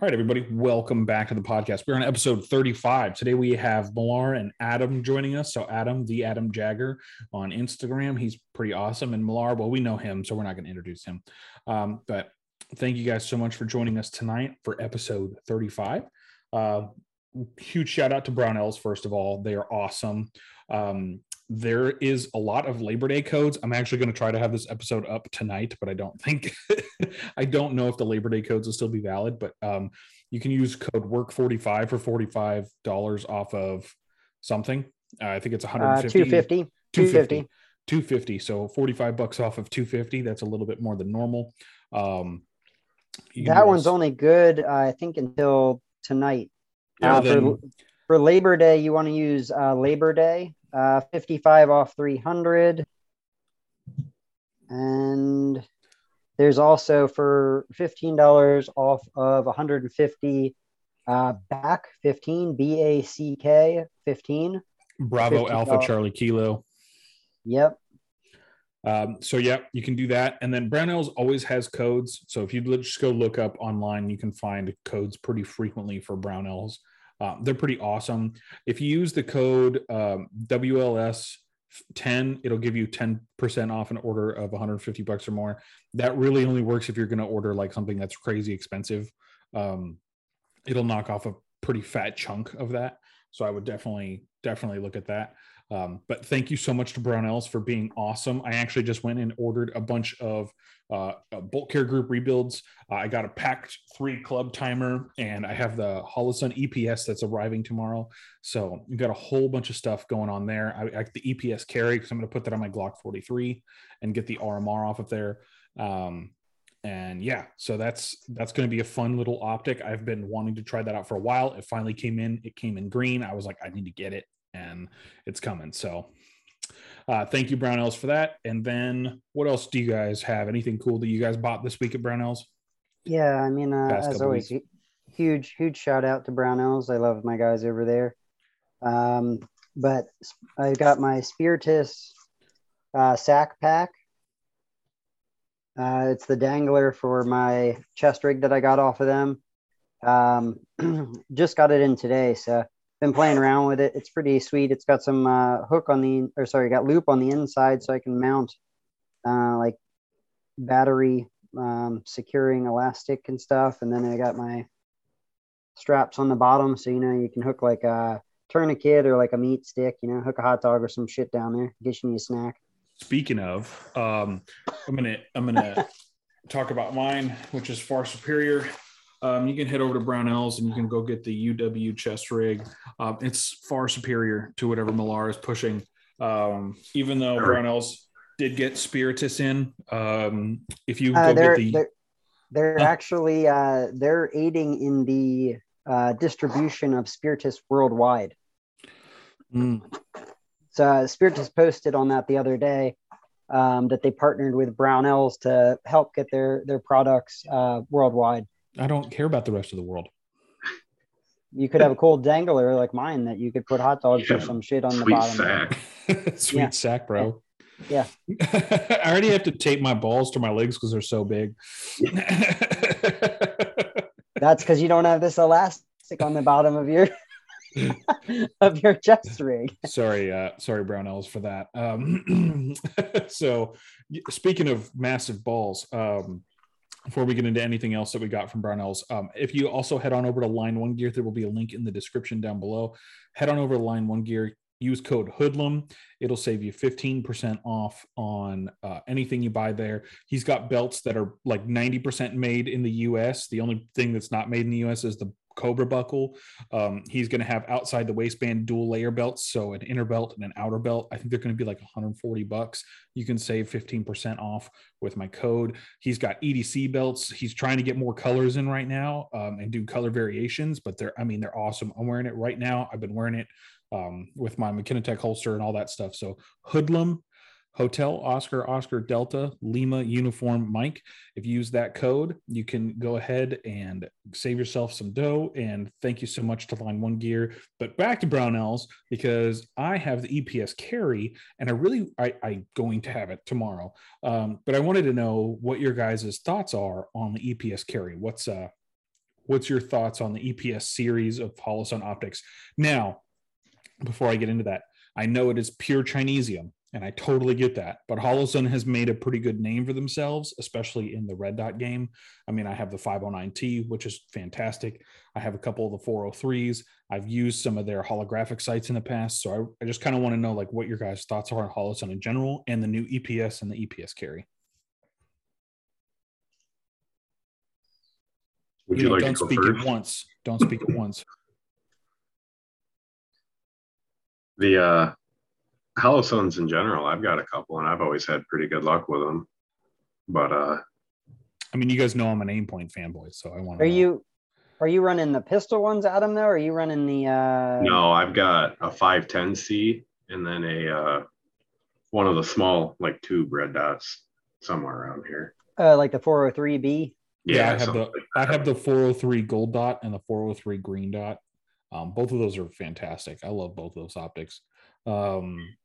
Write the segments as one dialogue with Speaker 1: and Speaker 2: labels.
Speaker 1: All right, everybody, welcome back to the podcast. We're on episode 35. Today we have Millar and Adam joining us. So, Adam, the Adam Jagger on Instagram, he's pretty awesome. And Millar, well, we know him, so we're not going to introduce him. Um, but thank you guys so much for joining us tonight for episode 35. Uh, huge shout out to Brownells, first of all. They are awesome. Um, there is a lot of Labor Day codes. I'm actually going to try to have this episode up tonight, but I don't think I don't know if the Labor Day codes will still be valid. But um, you can use code Work 45 for 45 dollars off of something. Uh, I think it's 150. Uh,
Speaker 2: 250. 250.
Speaker 1: 250. So 45 bucks off of 250. That's a little bit more than normal. Um,
Speaker 2: that one's only good, uh, I think, until tonight. Yeah, uh, then, for, for Labor Day, you want to use uh, Labor Day uh, 55 off 300. And there's also for $15 off of 150 uh, back 15 B A C K 15.
Speaker 1: Bravo $50. Alpha Charlie Kilo.
Speaker 2: Yep.
Speaker 1: Um, so yeah, you can do that. And then Brownells always has codes. So if you just go look up online, you can find codes pretty frequently for Brownells. Um, they're pretty awesome. If you use the code um, WLS 10 it'll give you 10% off an order of 150 bucks or more. That really only works if you're going to order like something that's crazy expensive. Um, it'll knock off a pretty fat chunk of that. So i would definitely definitely look at that um, but thank you so much to Brownells for being awesome. I actually just went and ordered a bunch of uh, bolt care group rebuilds. Uh, I got a packed three club timer, and I have the Holosun EPS that's arriving tomorrow. So you got a whole bunch of stuff going on there. I, I the EPS carry because I'm going to put that on my Glock 43 and get the RMR off of there. Um, and yeah, so that's that's going to be a fun little optic. I've been wanting to try that out for a while. It finally came in. It came in green. I was like, I need to get it and it's coming. So uh, thank you, Brownells, for that. And then what else do you guys have? Anything cool that you guys bought this week at Brownells?
Speaker 2: Yeah, I mean, uh, as always, weeks? huge, huge shout out to Brownells. I love my guys over there. Um, but I got my Spiritus uh, sack pack. Uh, it's the dangler for my chest rig that I got off of them. Um, just got it in today, so been playing around with it. It's pretty sweet. It's got some uh, hook on the, or sorry, got loop on the inside so I can mount uh, like battery um, securing elastic and stuff. And then I got my straps on the bottom. So, you know, you can hook like a tourniquet or like a meat stick, you know, hook a hot dog or some shit down there, get you a snack.
Speaker 1: Speaking of, um, I'm to, I'm to talk about mine, which is far superior um, you can head over to Brownells and you can go get the UW chest rig. Um, it's far superior to whatever Millar is pushing. Um, even though Brownells did get Spiritus in, um, if you uh,
Speaker 2: go get the, they're, they're huh? actually uh, they're aiding in the uh, distribution of Spiritus worldwide. Mm. So uh, Spiritus posted on that the other day. Um, that they partnered with Brownells to help get their their products uh, worldwide.
Speaker 1: I don't care about the rest of the world.
Speaker 2: You could have a cold dangler like mine that you could put hot dogs yeah. or some shit on Sweet the bottom.
Speaker 1: Sack. Sweet yeah. sack, bro.
Speaker 2: Yeah.
Speaker 1: I already have to tape my balls to my legs because they're so big.
Speaker 2: That's because you don't have this elastic on the bottom of your of your chest rig.
Speaker 1: sorry, uh, sorry, Brownells for that. Um, so, speaking of massive balls, um, before we get into anything else that we got from Brownells, um, if you also head on over to Line One Gear, there will be a link in the description down below. Head on over to Line One Gear, use code Hoodlum. It'll save you 15% off on uh, anything you buy there. He's got belts that are like 90% made in the US. The only thing that's not made in the US is the Cobra buckle. Um, he's going to have outside the waistband dual layer belts, so an inner belt and an outer belt. I think they're going to be like 140 bucks. You can save 15% off with my code. He's got EDC belts. He's trying to get more colors in right now um, and do color variations, but they're I mean they're awesome. I'm wearing it right now. I've been wearing it um, with my McKinnon holster and all that stuff. So Hoodlum Hotel Oscar Oscar Delta Lima Uniform Mike. If you use that code, you can go ahead and save yourself some dough. And thank you so much to Line One Gear. But back to Brownells because I have the EPS carry, and I really I, I going to have it tomorrow. Um, but I wanted to know what your guys' thoughts are on the EPS carry. What's uh what's your thoughts on the EPS series of Holosun optics? Now, before I get into that, I know it is pure Chinesium, and I totally get that. But Holosun has made a pretty good name for themselves, especially in the red dot game. I mean, I have the 509T, which is fantastic. I have a couple of the 403s. I've used some of their holographic sights in the past. So I, I just kind of want to know like what your guys' thoughts are on Holosun in general and the new EPS and the EPS carry.
Speaker 3: Would
Speaker 1: You
Speaker 3: you,
Speaker 1: know,
Speaker 3: like
Speaker 1: don't
Speaker 3: to
Speaker 1: speak
Speaker 3: first?
Speaker 1: at once. Don't speak at once.
Speaker 3: The uh, Holosuns in general, I've got a couple, and I've always had pretty good luck with them. But uh,
Speaker 1: I mean, you guys know I'm an Aimpoint fanboy, so I want to
Speaker 2: Are you are you running the pistol ones, Adam? Though, or are you running the? uh
Speaker 3: no, I've got a 510C and then a uh, one of the small like tube red dots somewhere around here.
Speaker 2: uh, like the 403B.
Speaker 1: Yeah, I have the
Speaker 3: like
Speaker 1: I have the 403 gold dot and the 403 green dot. Um, both of those are fantastic. I love both of those optics. Um,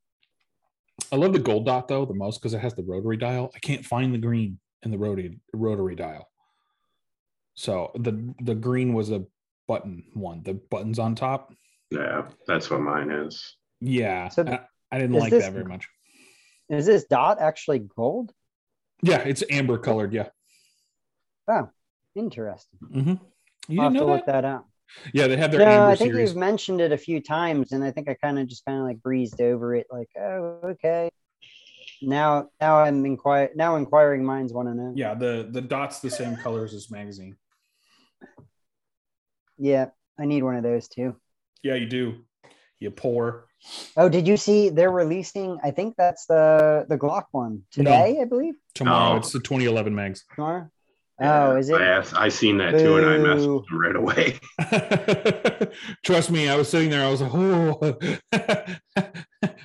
Speaker 1: I love the gold dot though the most because it has the rotary dial. I can't find the green in the rotary rotary dial. So the the green was a button one. The buttons on top.
Speaker 3: Yeah, that's what mine is.
Speaker 1: Yeah,
Speaker 2: So
Speaker 1: I, I didn't like
Speaker 2: this-
Speaker 1: that very much.
Speaker 2: Is this dot actually gold?
Speaker 1: Yeah, it's amber colored. Yeah.
Speaker 2: Oh, interesting.
Speaker 1: Mm-hmm. You
Speaker 2: I'll have to
Speaker 1: know
Speaker 2: look
Speaker 1: that?
Speaker 2: that up.
Speaker 1: Yeah, they have their
Speaker 2: No,
Speaker 1: amber
Speaker 2: I think
Speaker 1: series.
Speaker 2: you've mentioned it a few times, and I think I kind of just kind of like breezed over it, like, oh, okay. Now, now I'm inquire. Now inquiring minds want to know.
Speaker 1: Yeah, the the dots the same colors as magazine.
Speaker 2: Yeah, I need one of those too.
Speaker 1: Yeah, you do. You poor.
Speaker 2: Oh, did you see they're releasing? I think that's the the Glock one today. I believe
Speaker 1: Tomorrow
Speaker 3: No.
Speaker 1: it's the 2011 mags.
Speaker 2: tomorrow.
Speaker 3: Yeah,
Speaker 2: Oh, is it?
Speaker 3: I, asked, I seen that too, and I messed
Speaker 2: Boo.
Speaker 3: with them right away.
Speaker 1: Trust me, I was sitting there. I was like, "Oh, I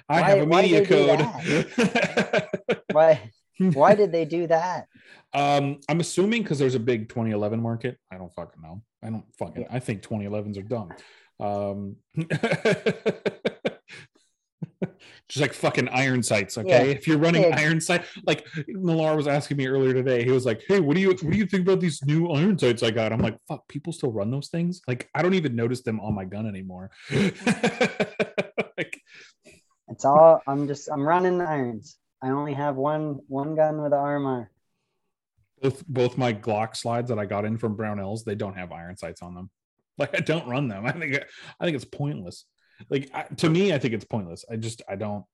Speaker 2: Why-
Speaker 1: have a
Speaker 2: why
Speaker 1: media
Speaker 2: they
Speaker 1: code."
Speaker 2: Why? Why did they do that?
Speaker 1: um, I'm assuming because there's a big 2011 market. I don't fucking know. I don't fucking.
Speaker 2: Yeah.
Speaker 1: I think 2011s are dumb. Um, just like fucking iron sights. Okay,
Speaker 2: Yeah.
Speaker 1: if you're running iron sight, like Millar was asking me earlier today. He was like, "Hey, what do you what do you think about these new iron sights I got?" I'm like, "Fuck, people still run those things. Like, I don't even notice them on my gun anymore." like,
Speaker 2: It's all. I'm just. I'm running irons. I only have one one gun with armor.
Speaker 1: both both my Glock slides that I got in from Brownells, they don't have iron sights on them. Like I don't run them. I think I think it's pointless. Like I, to me, I think it's pointless. I just I don't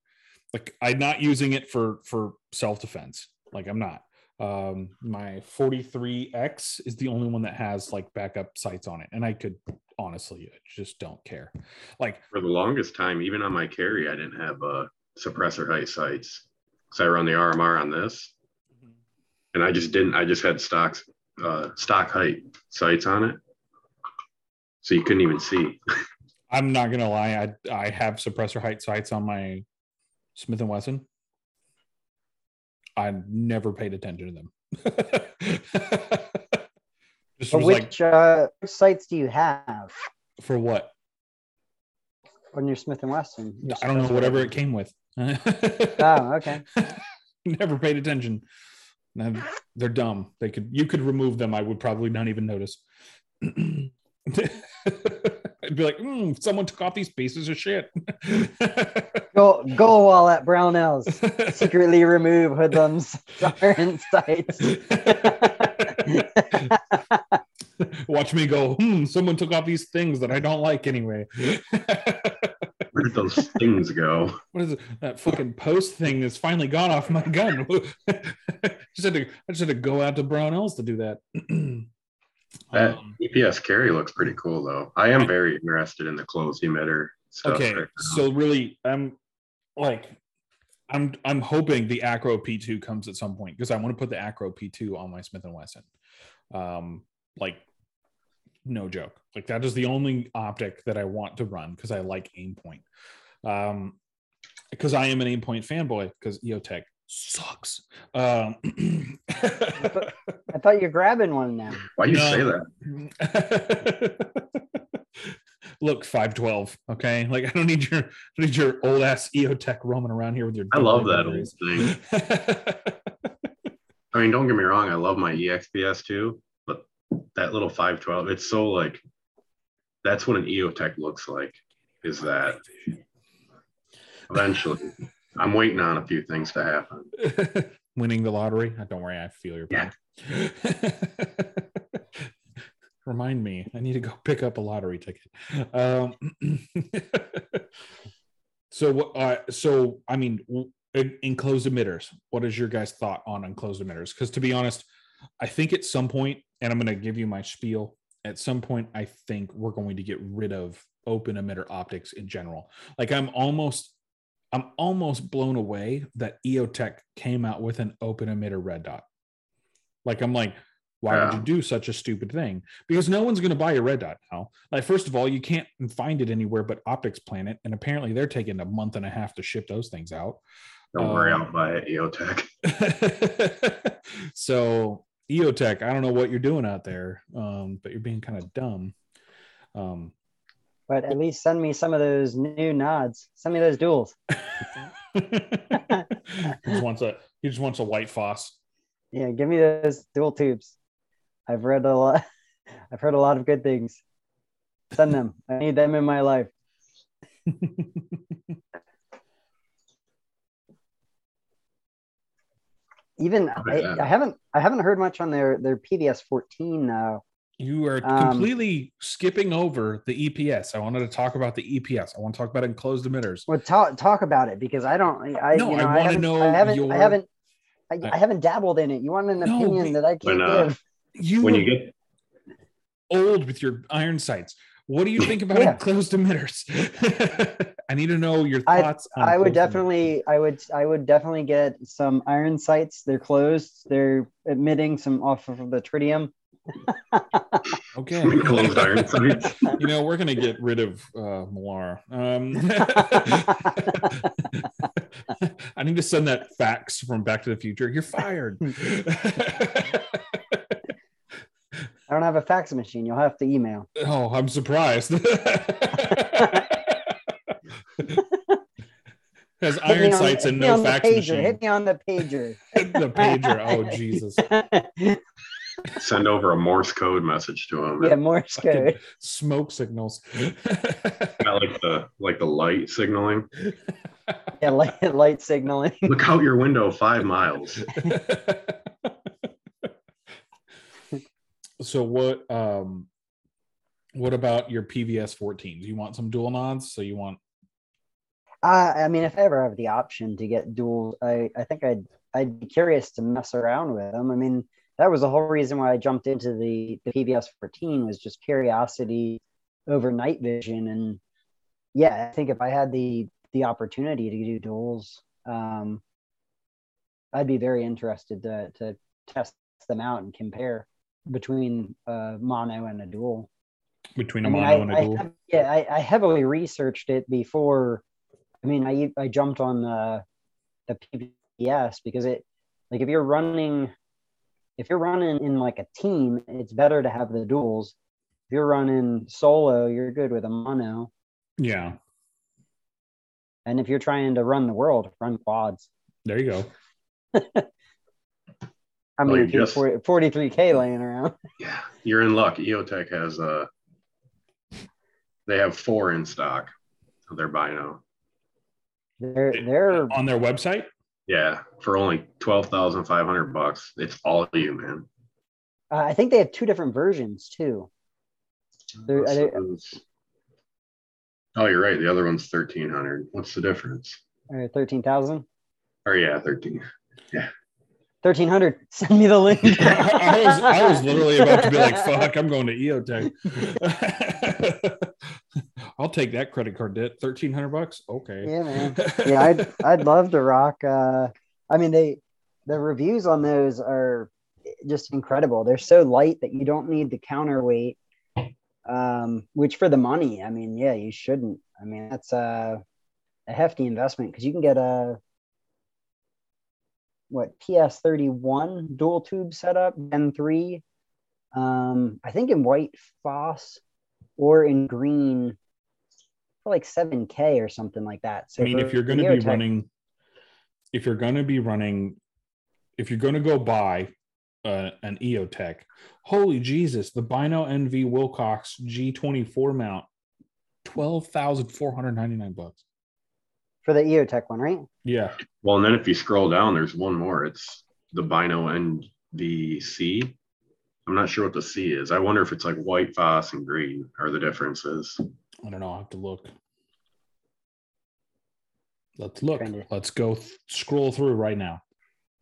Speaker 1: like I'm not using it for for self defense. Like I'm not. Um, my 43x is the only one that has like backup sights on it, and I could honestly I just don't care. Like
Speaker 3: For the longest time, even on my carry, I didn't have uh, suppressor height sights. So I run the RMR on this, and I just didn't. I just had stocks, uh, stock height sights on it, so you couldn't even see.
Speaker 1: I'm not gonna lie, I I have suppressor height sights on my Smith and Wesson. I never paid attention to them. Just was like,
Speaker 2: which uh, which sites do you have
Speaker 1: for what?
Speaker 2: on your Smith and Wesson?
Speaker 1: I don't know, whatever it came with.
Speaker 2: Oh, okay.
Speaker 1: never paid attention. And They're dumb. They could you could remove them. I would probably not even notice. I'd be like, "Hmm, someone took off these pieces of shit.
Speaker 2: Go go while at Brownells. Secretly remove hoodlums iron sights.
Speaker 1: Watch me go. Hmm, someone took off these things that I don't like anyway.
Speaker 3: Where did those things go?
Speaker 1: what is it? That fucking post thing that's finally gone off my gun. just had to, I just had to go out to Brownells to do that.
Speaker 3: That
Speaker 1: Um,
Speaker 3: EPS carry looks pretty cool, though. I am very interested in the closed emitter stuff.
Speaker 1: okay,
Speaker 3: right
Speaker 1: so really, I'm like, I'm I'm hoping the Acro P2 comes at some point because I want to put the Acro P2 on my Smith and Wesson. Um, like, no joke. Like that is the only optic that I want to run because I like Aimpoint. Um, because I am an Aimpoint fanboy because EOTech sucks. Um,
Speaker 2: I thought you're grabbing one now.
Speaker 3: Why you
Speaker 1: No.
Speaker 3: say that?
Speaker 1: Look, five twelve. Okay, like I don't need your, I don't need your old ass EOTech roaming around here with your.
Speaker 3: I love that
Speaker 1: batteries.
Speaker 3: old thing. I mean, don't get me wrong. I love my EXPS too, but that little 512. It's so like that's what an EOTech looks like. Is that eventually? I'm waiting on a few things to happen.
Speaker 1: Winning the lottery. Don't worry, I feel your pain. Yeah. Remind me, I need to go pick up a lottery ticket. Um, so, uh, so I mean, enclosed emitters. What is your guys' thought on enclosed emitters? Because to be honest, I think at some point, and I'm going to give you my spiel. At some point, I think we're going to get rid of open emitter optics in general. Like I'm almost, I'm almost blown away that EOTech came out with an open emitter red dot. Like I'm like, why yeah. would you do such a stupid thing? Because no one's going to buy a red dot now. Like, first of all, you can't find it anywhere but Optics Planet, and apparently they're taking a month and a half to ship those things out.
Speaker 3: Don't um, worry, I'll buy it, EOTech.
Speaker 1: so EOTech, I don't know what you're doing out there, um, but you're being kind of dumb. Um,
Speaker 2: but at least send me some of those new nods. Send me those duals.
Speaker 1: he just wants a he just wants a white phos.
Speaker 2: Yeah, give me those dual tubes. I've read a lot. I've heard a lot of good things. Send them. I need them in my life. Even I, I, haven't I haven't heard much on their their PVS 14 now.
Speaker 1: You are um, completely skipping over the EPS. I wanted to talk about the EPS. I want to talk about enclosed emitters.
Speaker 2: Well, talk talk about it because I don't. I no, you know, I want to know. I haven't. Your... I haven't. I, I, haven't dabbled in it. You want an no, opinion that I can't when, uh, give?
Speaker 1: You when you get old with your iron sights. What do you think about yeah. enclosed emitters? I need to know your thoughts.
Speaker 2: I, I would definitely, emitters. I would, I would definitely get some iron sights. They're closed. They're emitting some off of the tritium.
Speaker 1: Okay. Closed iron sights. You know, we're gonna get rid of uh, Millar. Um, I need to send that fax from Back to the Future. You're fired.
Speaker 2: I don't have a fax machine. You'll have to email.
Speaker 1: Oh, I'm surprised. Has iron sights and no fax machine.
Speaker 2: Hit me on the pager.
Speaker 1: the pager. Oh Jesus.
Speaker 3: Send over a Morse code message to him.
Speaker 2: Yeah, Morse code.
Speaker 1: Smoke signals.
Speaker 3: Not like the like the light signaling.
Speaker 2: Yeah, light light signaling.
Speaker 3: Look out your window five miles
Speaker 1: so what um what about your PVS 14s? You want some dual nods? So you want
Speaker 2: uh, I mean, if I ever have the option to get dual, I, I think I'd I'd be curious to mess around with them. I mean, that was the whole reason why I jumped into the, the PVS 14 was just curiosity over night vision. And yeah, I think if I had the the opportunity to do duals, um, I'd be very interested to to test them out and compare between a mono and a dual.
Speaker 1: Between a I mean, mono I, and a dual.
Speaker 2: Have, yeah, I, I, heavily researched it before. I mean, I I jumped on the the PVS because it like if you're running if you're running in like a team, it's better to have the duals. If you're running solo, you're good with a mono.
Speaker 1: Yeah.
Speaker 2: And if you're trying to run the world, run quads.
Speaker 1: There you go.
Speaker 2: I mean, just, 43k laying around.
Speaker 3: Yeah, you're in luck. EOTech has uh they have four in stock of their Bino.
Speaker 2: They're they're
Speaker 1: on their website.
Speaker 3: Yeah, for only twelve thousand five hundred bucks. It's all you, man.
Speaker 2: Uh, I think they have two different versions too.
Speaker 3: They... oh, you're right. The other one's thirteen hundred. What's the difference?
Speaker 2: Uh, thirteen thousand.
Speaker 3: Oh yeah, thirteen. Yeah.
Speaker 2: 1300 send me the link
Speaker 1: I, was, I was literally about to be like fuck i'm going to eotech i'll take that credit card debt. 1300 bucks? Okay.
Speaker 2: Yeah man. Yeah i'd i'd love to rock uh i mean they the reviews on those are just incredible. They're so light that you don't need the counterweight um which for the money i mean yeah you shouldn't. I mean that's a, a hefty investment because you can get a what PS31 dual tube setup, Gen 3. Um, I think in white phos or in green like 7K or something like that.
Speaker 1: So I mean, if you're going to be running, if you're going to be running, if you're going to go buy uh, an EOTech. Holy Jesus! The Bino NV Wilcox G24 mount, twelve thousand four hundred ninety nine bucks
Speaker 2: for the EOTech one, right?
Speaker 1: Yeah.
Speaker 3: Well, and then if you scroll down, there's one more. It's the Bino NVC. I'm not sure what the C is. I wonder if it's like white, phos, and green are the differences.
Speaker 1: I don't know. I'll have to look. Let's look. Let's go th- scroll through right now.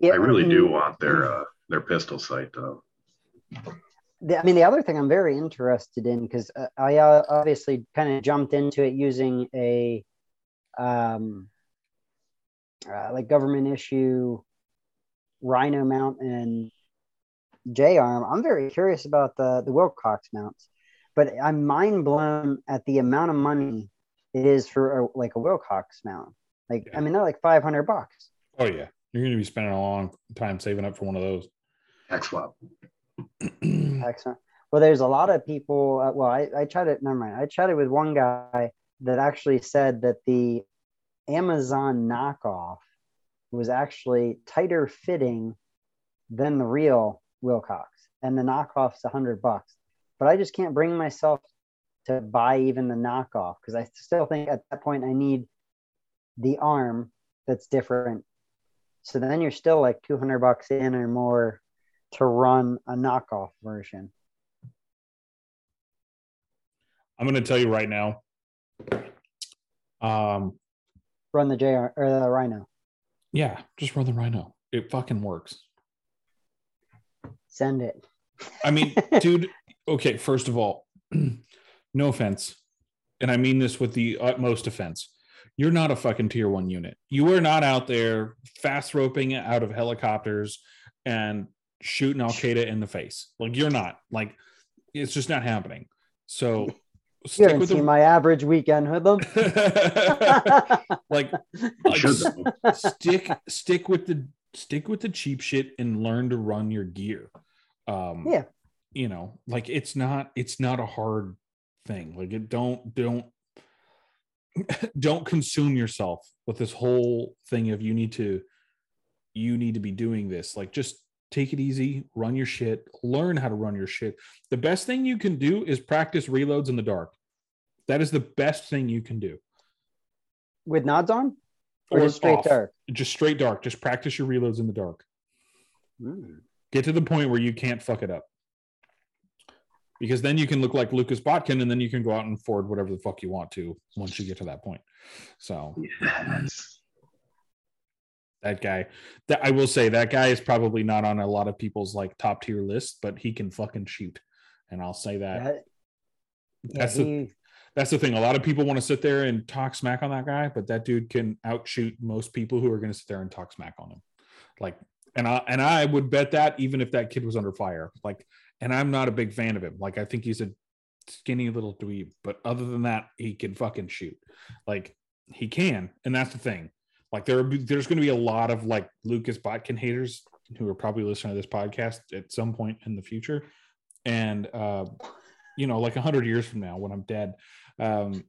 Speaker 3: Yeah, I really do want their uh, their pistol sight though.
Speaker 2: The, I mean, the other thing I'm very interested in because uh, I uh, obviously kind of jumped into it using a um, uh, like government issue Rhino mount and J arm. I'm very curious about the the Wilcox mounts, but I'm mind blown at the amount of money it is for a, like a Wilcox mount. Like, yeah. I mean, they're like 500 bucks.
Speaker 1: Oh yeah, you're going to be spending a long time saving up for one of those.
Speaker 3: X swap.
Speaker 2: Excellent. Well, there's a lot of people. Uh, well, I, I chatted. Never mind. I chatted with one guy that actually said that the Amazon knockoff was actually tighter fitting than the real Wilcox, and the knockoff's a hundred bucks. But I just can't bring myself to buy even the knockoff because I still think at that point I need the arm that's different. So then you're still like 200 bucks in or more to run a knockoff version.
Speaker 1: I'm going to tell you right now. Um,
Speaker 2: run the JR or the Rhino.
Speaker 1: Yeah, just run the Rhino. It fucking works.
Speaker 2: Send it.
Speaker 1: I mean, dude, okay, first of all, no offense. And I mean this with the utmost offense you're not a fucking tier one unit. You are not out there fast roping out of helicopters and shooting Al Qaeda in the face. Like you're not. Like it's just not happening. So
Speaker 2: you haven't the... my average weekend with them.
Speaker 1: like, like stick stick with the stick with the cheap shit and learn to run your gear. Um,
Speaker 2: yeah,
Speaker 1: you know, like it's not it's not a hard thing. Like it don't don't don't consume yourself with this whole thing of you need to you need to be doing this. Like just take it easy run your shit learn how to run your shit. The best thing you can do is practice reloads in the dark. That is the best thing you can do.
Speaker 2: With nods on? Or, or just straight off. dark?
Speaker 1: Just straight dark. Just practice your reloads in the dark. Mm. get to the point where you can't fuck it up because then you can look like Lucas Botkin and then you can go out and forward whatever the fuck you want to once you get to that point. So yes. that guy, that I will say that guy is probably not on a lot of people's like top tier list, but he can fucking shoot. And I'll say that. that that's yeah, the that's the thing. A lot of people want to sit there and talk smack on that guy, but that dude can outshoot most people who are going to sit there and talk smack on him. Like, and I and I would bet that even if that kid was under fire, like and I'm not a big fan of him. Like I think he's a skinny little dweeb, but other than that, he can fucking shoot. Like he can, and that's the thing. Like there, there's going to be a lot of like Lucas Botkin haters who are probably listening to this podcast at some point in the future, and uh, you know, like a hundred years from now when I'm dead, um,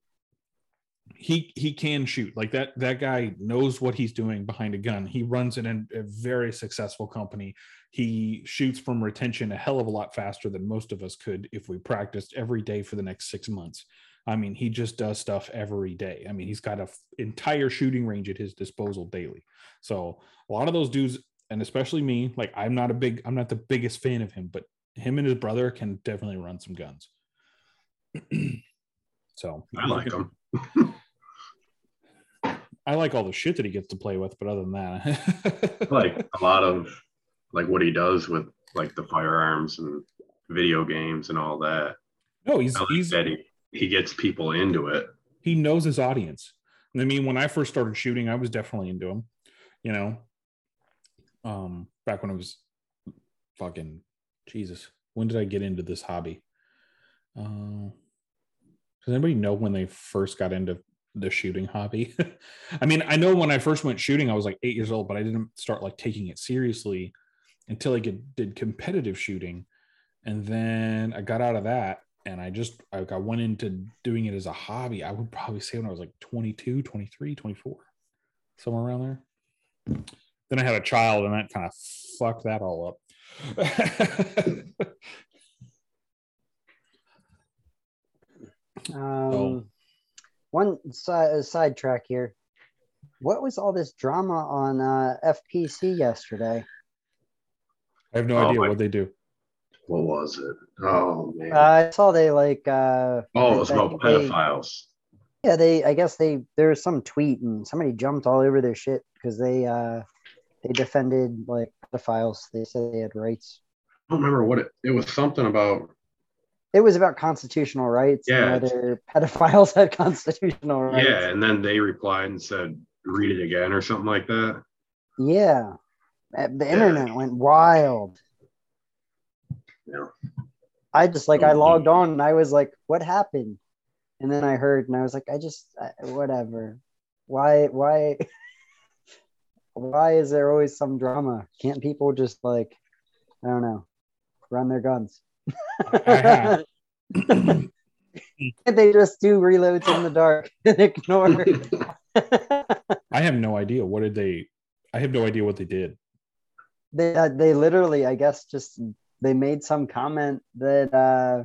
Speaker 1: he he can shoot. Like that that guy knows what he's doing behind a gun. He runs in a very successful company. He shoots from retention a hell of a lot faster than most of us could if we practiced every day for the next six months. I mean he just does stuff every day. I mean he's got an f- entire shooting range at his disposal daily. So a lot of those dudes and especially me like i'm not a big i'm not the biggest fan of him but him and his brother can definitely run some guns so
Speaker 3: i like him
Speaker 1: I like all the shit that he gets to play with, but other than that,
Speaker 3: like a lot of like what he does with like the firearms and video games and all that.
Speaker 1: No, he's like he's
Speaker 3: that he, he gets people into it.
Speaker 1: He knows his audience. I mean, when I first started shooting, I was definitely into him. You know, um, back when I was fucking Jesus. When did I get into this hobby? Uh, does anybody know when they first got into the shooting hobby. I mean, I know when I first went shooting, I was like eight years old, but I didn't start like taking it seriously until I get, did competitive shooting. And then I got out of that and I just, I, I went into doing it as a hobby. I would probably say when I was like 22, 23, 24, somewhere around there. Then I had a child and that kind of fucked that all up.
Speaker 2: Um,
Speaker 1: Oh.
Speaker 2: One side sidetrack here. What was all this drama on uh, FPC yesterday?
Speaker 1: I have no
Speaker 3: Oh,
Speaker 1: idea
Speaker 3: my-
Speaker 1: what they do.
Speaker 3: What was it? Oh man.
Speaker 2: Uh, I saw they like. Uh,
Speaker 3: oh, it was about
Speaker 2: think they-
Speaker 3: pedophiles.
Speaker 2: Yeah, they. I guess they. There was some tweet and somebody jumped all over their shit because they. uh They defended like pedophiles. They said they had rights.
Speaker 3: I don't remember what it. It was something about.
Speaker 2: It was about constitutional rights
Speaker 3: Yeah,
Speaker 2: whether pedophiles had constitutional rights.
Speaker 3: Yeah, and then they replied and said, "Read it again" or something like that.
Speaker 2: Yeah. Uh, The internet went wild.
Speaker 3: Yeah.
Speaker 2: I just like I logged on and I was like, what happened? And then I heard and I was like, I just I, whatever. Why why why is there always some drama? Can't people just like I don't know, run their guns?
Speaker 1: I have.
Speaker 2: Can't they just do reloads in the dark and ignore?
Speaker 1: I have no idea. What did they? I have no idea what they did.
Speaker 2: they uh, they literally i guess just they made some comment that uh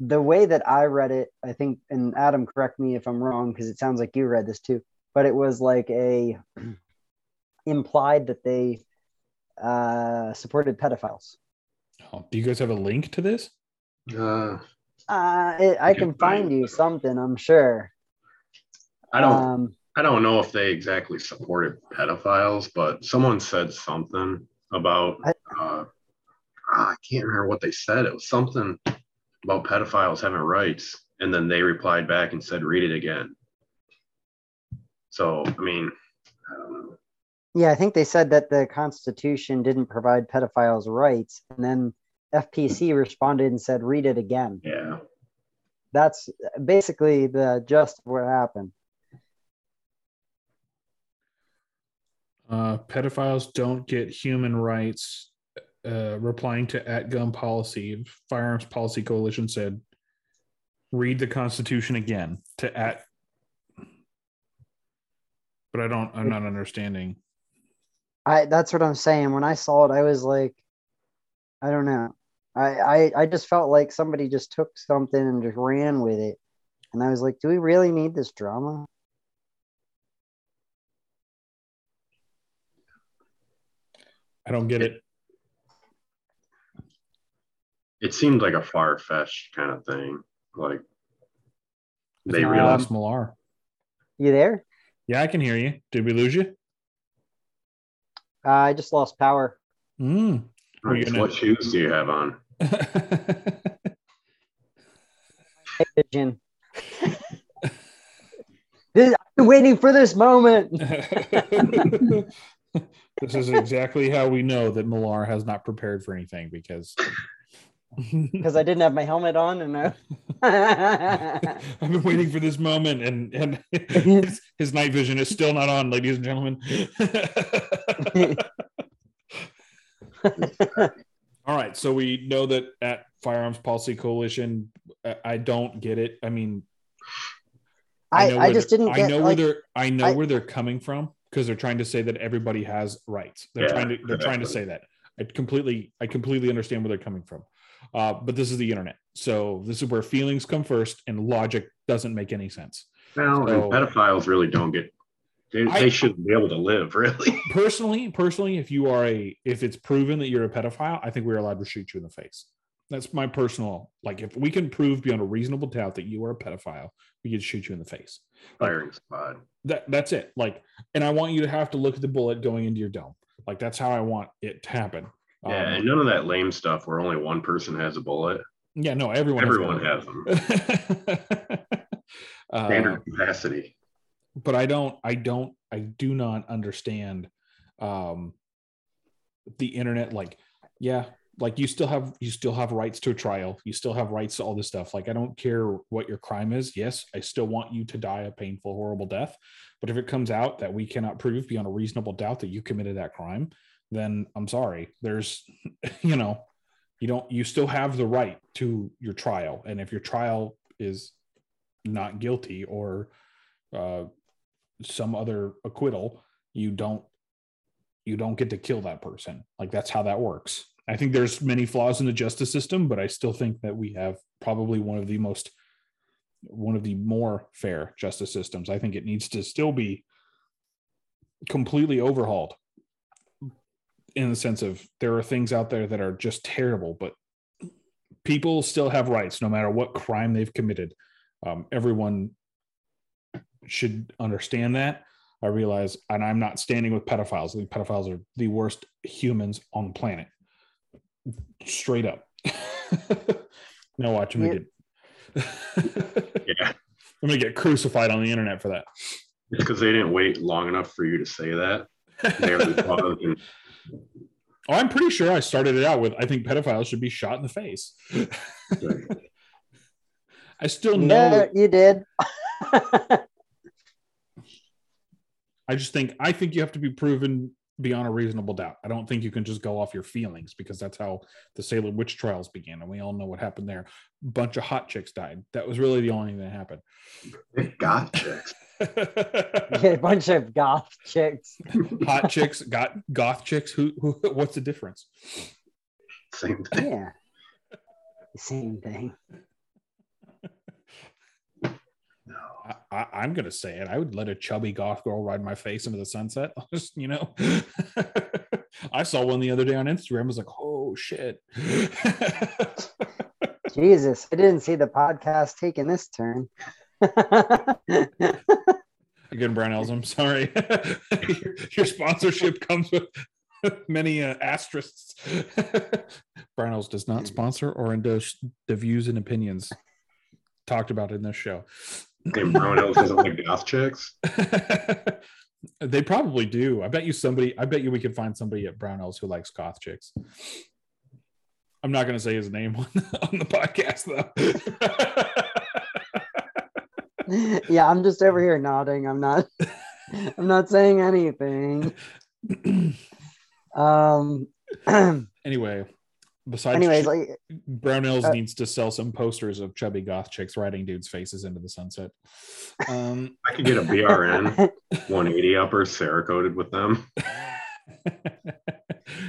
Speaker 2: the way that i read it i think and adam correct me if i'm wrong because it sounds like you read this too but it was like a implied that they uh supported pedophiles
Speaker 1: Oh, do you guys have a link to this?
Speaker 3: Uh,
Speaker 2: uh it, i can
Speaker 3: can find
Speaker 2: find you
Speaker 3: it.
Speaker 2: something i'm sure
Speaker 3: I don't.
Speaker 2: um
Speaker 3: I don't know if they exactly supported pedophiles, but someone said something about.
Speaker 2: I-
Speaker 3: uh, I can't remember what they said. It was something about pedophiles having rights, and then they replied back and said, "Read it again." So, I mean, I don't know.
Speaker 2: Yeah i think they said that the constitution didn't provide pedophiles rights and then fpc responded and said read it again
Speaker 3: Yeah,
Speaker 2: that's basically the of what happened.
Speaker 1: Uh, pedophiles don't get human rights. Uh, replying to at gun policy, firearms policy coalition said, "Read the Constitution again." To at, but I don't. I'm not understanding.
Speaker 2: I that's what I'm saying. When I saw it, I was like, I don't know. I I, I just felt like somebody just took something and just ran with it. And I was like, do we really need this drama?
Speaker 1: I don't get it.
Speaker 3: it seemed like a far fetched kind of thing. Like
Speaker 1: I
Speaker 3: they
Speaker 1: think we
Speaker 3: realized.
Speaker 1: lost Millar.
Speaker 2: You there?
Speaker 1: Yeah, I can hear you. Did we lose you?
Speaker 2: Uh, I just lost power.
Speaker 1: Mm. We're
Speaker 3: Nice.
Speaker 1: gonna-
Speaker 3: What shoes do you have on?
Speaker 2: Vision. This- I've been waiting for this moment.
Speaker 1: this is exactly how we know that Millar has not prepared for anything because
Speaker 2: Because I didn't have my helmet on and I...
Speaker 1: I've been waiting for this moment and, and his, his night vision is still not on, ladies and gentlemen. All right, so we know that at Firearms Policy Coalition, I- I don't get it. I mean,
Speaker 2: I,
Speaker 1: know
Speaker 2: I
Speaker 1: where
Speaker 2: just
Speaker 1: they're-
Speaker 2: didn't
Speaker 1: I
Speaker 2: get
Speaker 1: know
Speaker 2: like,
Speaker 1: where they're. I know
Speaker 2: I-
Speaker 1: where they're coming from because they're trying to say that everybody has rights. They're
Speaker 3: Yeah,
Speaker 1: trying to. They're trying to say that. I completely. I completely understand where they're coming from. Uh, but this is the internet, so this is where feelings come first, and logic doesn't make any sense.
Speaker 3: Well,
Speaker 1: So-
Speaker 3: and pedophiles really don't get. They,
Speaker 1: I-
Speaker 3: they shouldn't be able to live, really.
Speaker 1: Personally, personally, if you are a, if it's proven that you're a pedophile, I think we're allowed to shoot you in the face. That's my personal. Like, if we can prove beyond a reasonable doubt that you are a pedophile, we can shoot you in the face.
Speaker 3: Firing squad.
Speaker 1: that that's it like and i want you to have to look at the bullet going into your dome like that's how i want it to happen
Speaker 3: Yeah,
Speaker 1: Um,
Speaker 3: and none of that lame stuff where only one person has a bullet.
Speaker 1: yeah no everyone
Speaker 3: Everyone
Speaker 1: has,
Speaker 3: has them.
Speaker 1: Uh,
Speaker 3: Standard capacity.
Speaker 1: but i don't i don't i do not understand um the internet like yeah like you still have you still have rights to a trial you still have rights to all this stuff like i don't care what your crime is yes i still want you to die a painful horrible death but if it comes out that we cannot prove beyond a reasonable doubt that you committed that crime then i'm sorry there's you know you don't you still have the right to your trial and if your trial is not guilty or uh some other acquittal you don't you don't get to kill that person. Like that's how that works. I think there's many flaws in the justice system, but I still think that we have probably one of the most one of the more fair justice systems. I think it needs to still be completely overhauled in the sense of there are things out there that are just terrible, but people still have rights no matter what crime they've committed. Um, everyone should understand that. I realize, and I'm not standing with pedophiles. I think pedophiles are the worst humans on the planet. Straight up. now watch me get.
Speaker 3: Yeah.
Speaker 1: I'm gonna get crucified on the internet for that.
Speaker 3: It's because they didn't wait long enough for you to say that. They already paused and
Speaker 1: Oh, I'm pretty sure I started it out with I think pedophiles should be shot in the face. I still know
Speaker 2: Yeah, you did.
Speaker 1: I just think I think you have to be proven beyond a reasonable doubt. I don't think you can just go off your feelings because that's how the Salem witch trials began, and we all know what happened there. Bunch of hot chicks died. That was really the only thing that happened.
Speaker 3: got chicks.
Speaker 2: a bunch of goth chicks.
Speaker 1: hot chicks got goth chicks. Who, who? What's the difference?
Speaker 3: Same thing.
Speaker 2: Yeah. Same thing.
Speaker 3: No.
Speaker 1: I, I, I'm gonna say it. I would let a chubby goth girl ride my face into the sunset. Just you know, I saw one the other day on Instagram. I was like, oh shit.
Speaker 2: Jesus, I didn't see the podcast taking this turn.
Speaker 1: Again, Brownells, I'm sorry. your, your sponsorship comes with many uh, asterisks. Brownells does not sponsor or endorse the views and opinions talked about in this show.
Speaker 3: And Brownells doesn't like goth chicks.
Speaker 1: they probably do. I bet you somebody. I bet you we could find somebody at Brown Brownells who likes goth chicks. I'm not going to say his name on, on the podcast though.
Speaker 2: yeah, I'm just over here nodding. I'm not I'm not saying anything. Um
Speaker 1: anyway, besides
Speaker 2: anyways, like
Speaker 1: Brownells
Speaker 2: uh,
Speaker 1: needs to sell some posters of chubby goth chicks riding dudes' faces into the sunset. Um,
Speaker 3: I could get a BRN 180 upper Cerakoted with them.